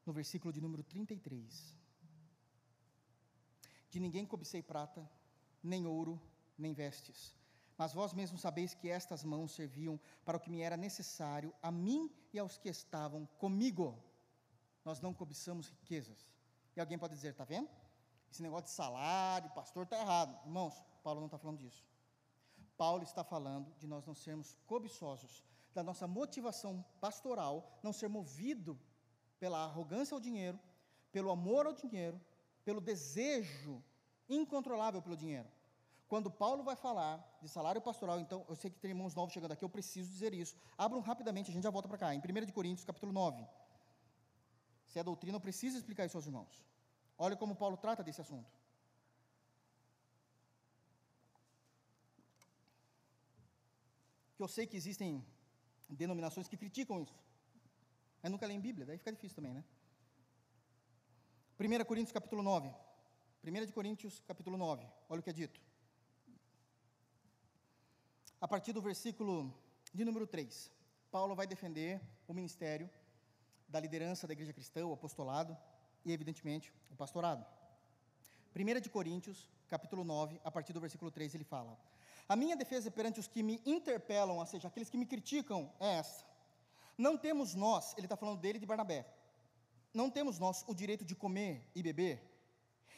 No versículo de número 33. De ninguém cobicei prata, nem ouro, nem vestes. Mas vós mesmos sabeis que estas mãos serviam para o que me era necessário, a mim e aos que estavam comigo. Nós não cobiçamos riquezas. E alguém pode dizer, está vendo? Esse negócio de salário, pastor, está errado. Irmãos, Paulo não está falando disso. Paulo está falando de nós não sermos cobiçosos, da nossa motivação pastoral não ser movido pela arrogância ao dinheiro, pelo amor ao dinheiro, pelo desejo incontrolável pelo dinheiro. Quando Paulo vai falar de salário pastoral, então, eu sei que tem irmãos novos chegando aqui, eu preciso dizer isso. Abram rapidamente, a gente já volta para cá, em 1 Coríntios, capítulo 9. Se é doutrina, eu preciso explicar isso aos irmãos. Olha como Paulo trata desse assunto. Que eu sei que existem denominações que criticam isso. Mas nunca leem Bíblia, daí fica difícil também, né? 1 Coríntios capítulo 9. 1 de Coríntios capítulo 9. Olha o que é dito. A partir do versículo de número 3. Paulo vai defender o ministério da liderança da igreja cristã, o apostolado e, evidentemente, o pastorado. 1 de Coríntios, capítulo 9, a partir do versículo 3, ele fala: A minha defesa perante os que me interpelam, ou seja, aqueles que me criticam, é esta. Não temos nós, ele está falando dele e de Barnabé, não temos nós o direito de comer e beber?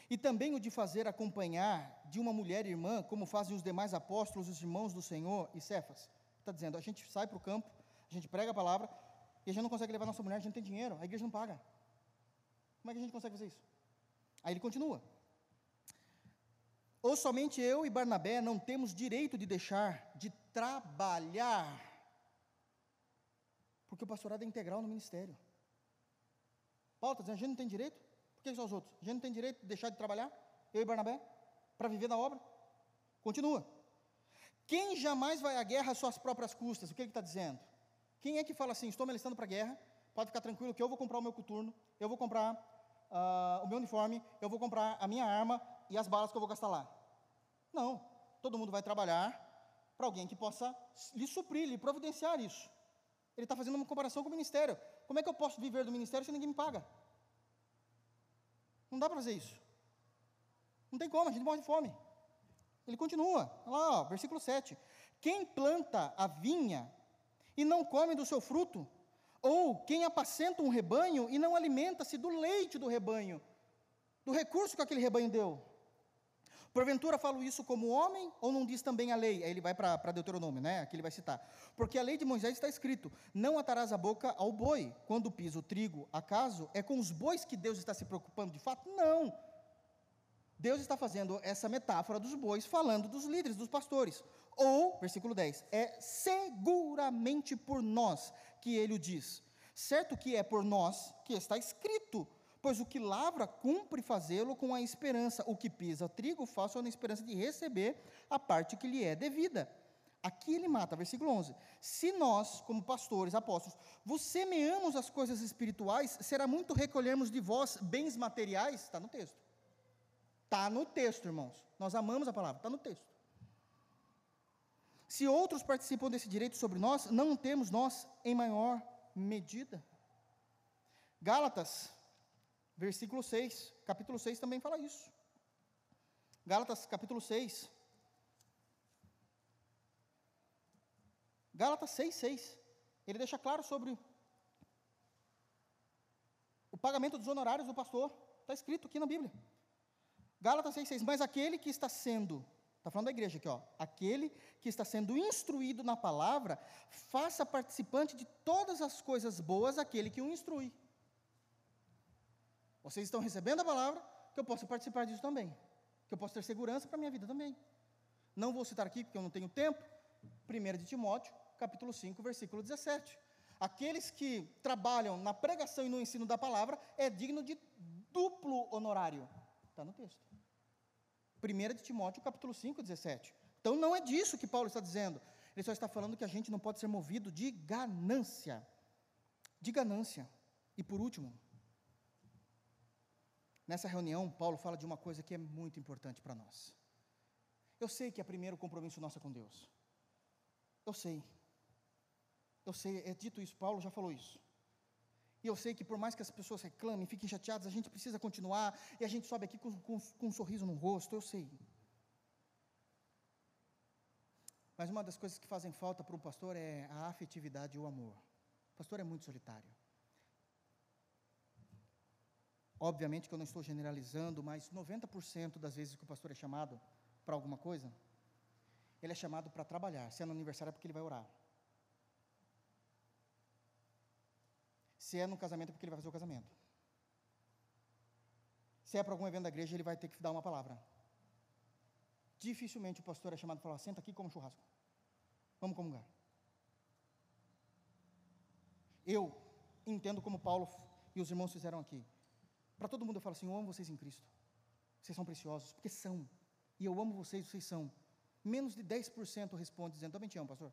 E também o de fazer acompanhar de uma mulher irmã, como fazem os demais apóstolos, os irmãos do Senhor e Cefas? Está dizendo, a gente sai para o campo, a gente prega a palavra, e a gente não consegue levar nossa mulher, a gente não tem dinheiro, a igreja não paga. Como é que a gente consegue fazer isso? Aí ele continua. Ou somente eu e Barnabé não temos direito de deixar de trabalhar, porque o pastorado é integral no ministério. Paulo está dizendo, a gente não tem direito? Por que só os outros? A gente não tem direito de deixar de trabalhar? Eu e Barnabé? Para viver da obra? Continua. Quem jamais vai à guerra às suas próprias custas? O que ele está dizendo? Quem é que fala assim, estou me alistando para a guerra, pode ficar tranquilo que eu vou comprar o meu coturno, eu vou comprar uh, o meu uniforme, eu vou comprar a minha arma e as balas que eu vou gastar lá. Não. Todo mundo vai trabalhar para alguém que possa lhe suprir, lhe providenciar isso. Ele está fazendo uma comparação com o ministério. Como é que eu posso viver do ministério se ninguém me paga? Não dá para fazer isso. Não tem como, a gente morre de fome. Ele continua, lá, ó, versículo 7. Quem planta a vinha e não come do seu fruto, ou quem apacenta um rebanho e não alimenta-se do leite do rebanho, do recurso que aquele rebanho deu. Porventura falo isso como homem ou não diz também a lei? Aí ele vai para Deuteronômio, né? Aqui ele vai citar. Porque a lei de Moisés está escrito: Não atarás a boca ao boi quando pisa o trigo. Acaso é com os bois que Deus está se preocupando de fato? Não. Deus está fazendo essa metáfora dos bois, falando dos líderes, dos pastores. Ou, versículo 10, é seguramente por nós que ele o diz. Certo que é por nós que está escrito Pois o que lavra, cumpre fazê-lo com a esperança. O que pisa trigo, faça na esperança de receber a parte que lhe é devida. Aqui ele mata, versículo 11. Se nós, como pastores, apóstolos, vos semeamos as coisas espirituais, será muito recolhermos de vós bens materiais? Está no texto. Está no texto, irmãos. Nós amamos a palavra, está no texto. Se outros participam desse direito sobre nós, não temos nós em maior medida. Gálatas Versículo 6, capítulo 6 também fala isso. Gálatas, capítulo 6. Gálatas 6, 6. Ele deixa claro sobre o pagamento dos honorários do pastor. Está escrito aqui na Bíblia. Gálatas 6, 6. Mas aquele que está sendo, está falando da igreja aqui, ó. Aquele que está sendo instruído na palavra, faça participante de todas as coisas boas aquele que o instrui. Vocês estão recebendo a palavra, que eu possa participar disso também. Que eu possa ter segurança para a minha vida também. Não vou citar aqui, porque eu não tenho tempo. 1 de Timóteo, capítulo 5, versículo 17. Aqueles que trabalham na pregação e no ensino da palavra é digno de duplo honorário. Está no texto. 1 de Timóteo, capítulo 5, 17. Então não é disso que Paulo está dizendo. Ele só está falando que a gente não pode ser movido de ganância. De ganância. E por último, Nessa reunião, Paulo fala de uma coisa que é muito importante para nós. Eu sei que é primeiro compromisso nosso com Deus. Eu sei. Eu sei, é dito isso, Paulo já falou isso. E eu sei que por mais que as pessoas reclamem, fiquem chateadas, a gente precisa continuar, e a gente sobe aqui com, com, com um sorriso no rosto, eu sei. Mas uma das coisas que fazem falta para um pastor é a afetividade e o amor. O pastor é muito solitário. Obviamente que eu não estou generalizando, mas 90% das vezes que o pastor é chamado para alguma coisa, ele é chamado para trabalhar. Se é no aniversário é porque ele vai orar. Se é no casamento é porque ele vai fazer o casamento. Se é para algum evento da igreja, ele vai ter que dar uma palavra. Dificilmente o pastor é chamado para falar: senta aqui como churrasco. Vamos comungar. Eu entendo como Paulo e os irmãos fizeram aqui. Para todo mundo eu falo assim: eu amo vocês em Cristo. Vocês são preciosos, porque são. E eu amo vocês, vocês são. Menos de 10% responde dizendo: também te amo, pastor.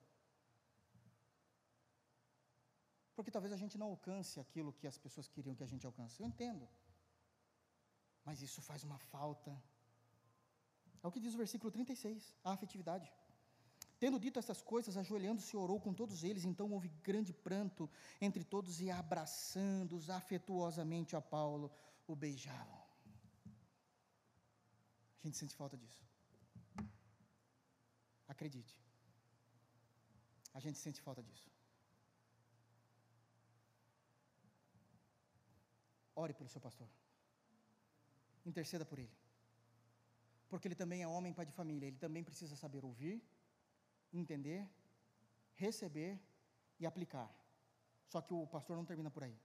Porque talvez a gente não alcance aquilo que as pessoas queriam que a gente alcance. Eu entendo. Mas isso faz uma falta. É o que diz o versículo 36, a afetividade. Tendo dito essas coisas, ajoelhando-se, orou com todos eles. Então houve grande pranto entre todos e abraçando-os afetuosamente a Paulo, o beijavam. A gente sente falta disso. Acredite. A gente sente falta disso. Ore pelo seu pastor. Interceda por ele. Porque ele também é homem, pai de família. Ele também precisa saber ouvir, entender, receber e aplicar. Só que o pastor não termina por aí.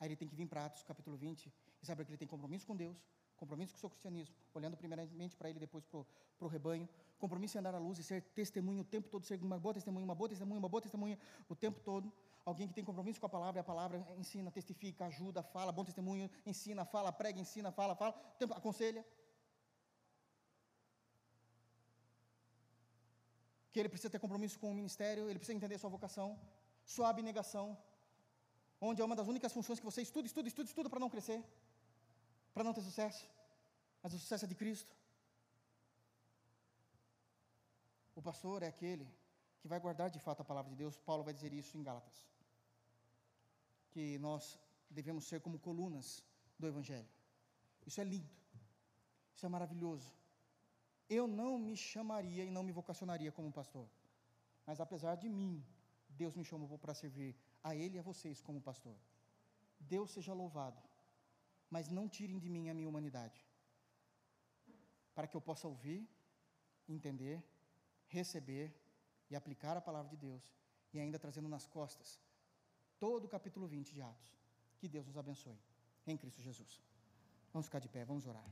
Aí ele tem que vir para Atos capítulo 20 e saber que ele tem compromisso com Deus, compromisso com o seu cristianismo, olhando primeiramente para ele, depois para o rebanho, compromisso em andar à luz e ser testemunho o tempo todo, ser uma boa testemunha, uma boa testemunha, uma boa testemunha o tempo todo. Alguém que tem compromisso com a palavra, a palavra ensina, testifica, ajuda, fala, bom testemunho, ensina, fala, prega, ensina, fala, fala, tempo, aconselha. Que ele precisa ter compromisso com o ministério, ele precisa entender sua vocação, sua abnegação, onde é uma das únicas funções que você estuda, estuda, estuda, estuda para não crescer, para não ter sucesso, mas o sucesso é de Cristo. O pastor é aquele que vai guardar de fato a palavra de Deus. Paulo vai dizer isso em Gálatas. Que nós devemos ser como colunas do Evangelho. Isso é lindo. Isso é maravilhoso. Eu não me chamaria e não me vocacionaria como pastor. Mas apesar de mim, Deus me chamou para servir a Ele e a vocês como pastor. Deus seja louvado. Mas não tirem de mim a minha humanidade. Para que eu possa ouvir, entender, receber e aplicar a palavra de Deus. E ainda trazendo nas costas todo o capítulo 20 de Atos. Que Deus nos abençoe. Em Cristo Jesus. Vamos ficar de pé, vamos orar.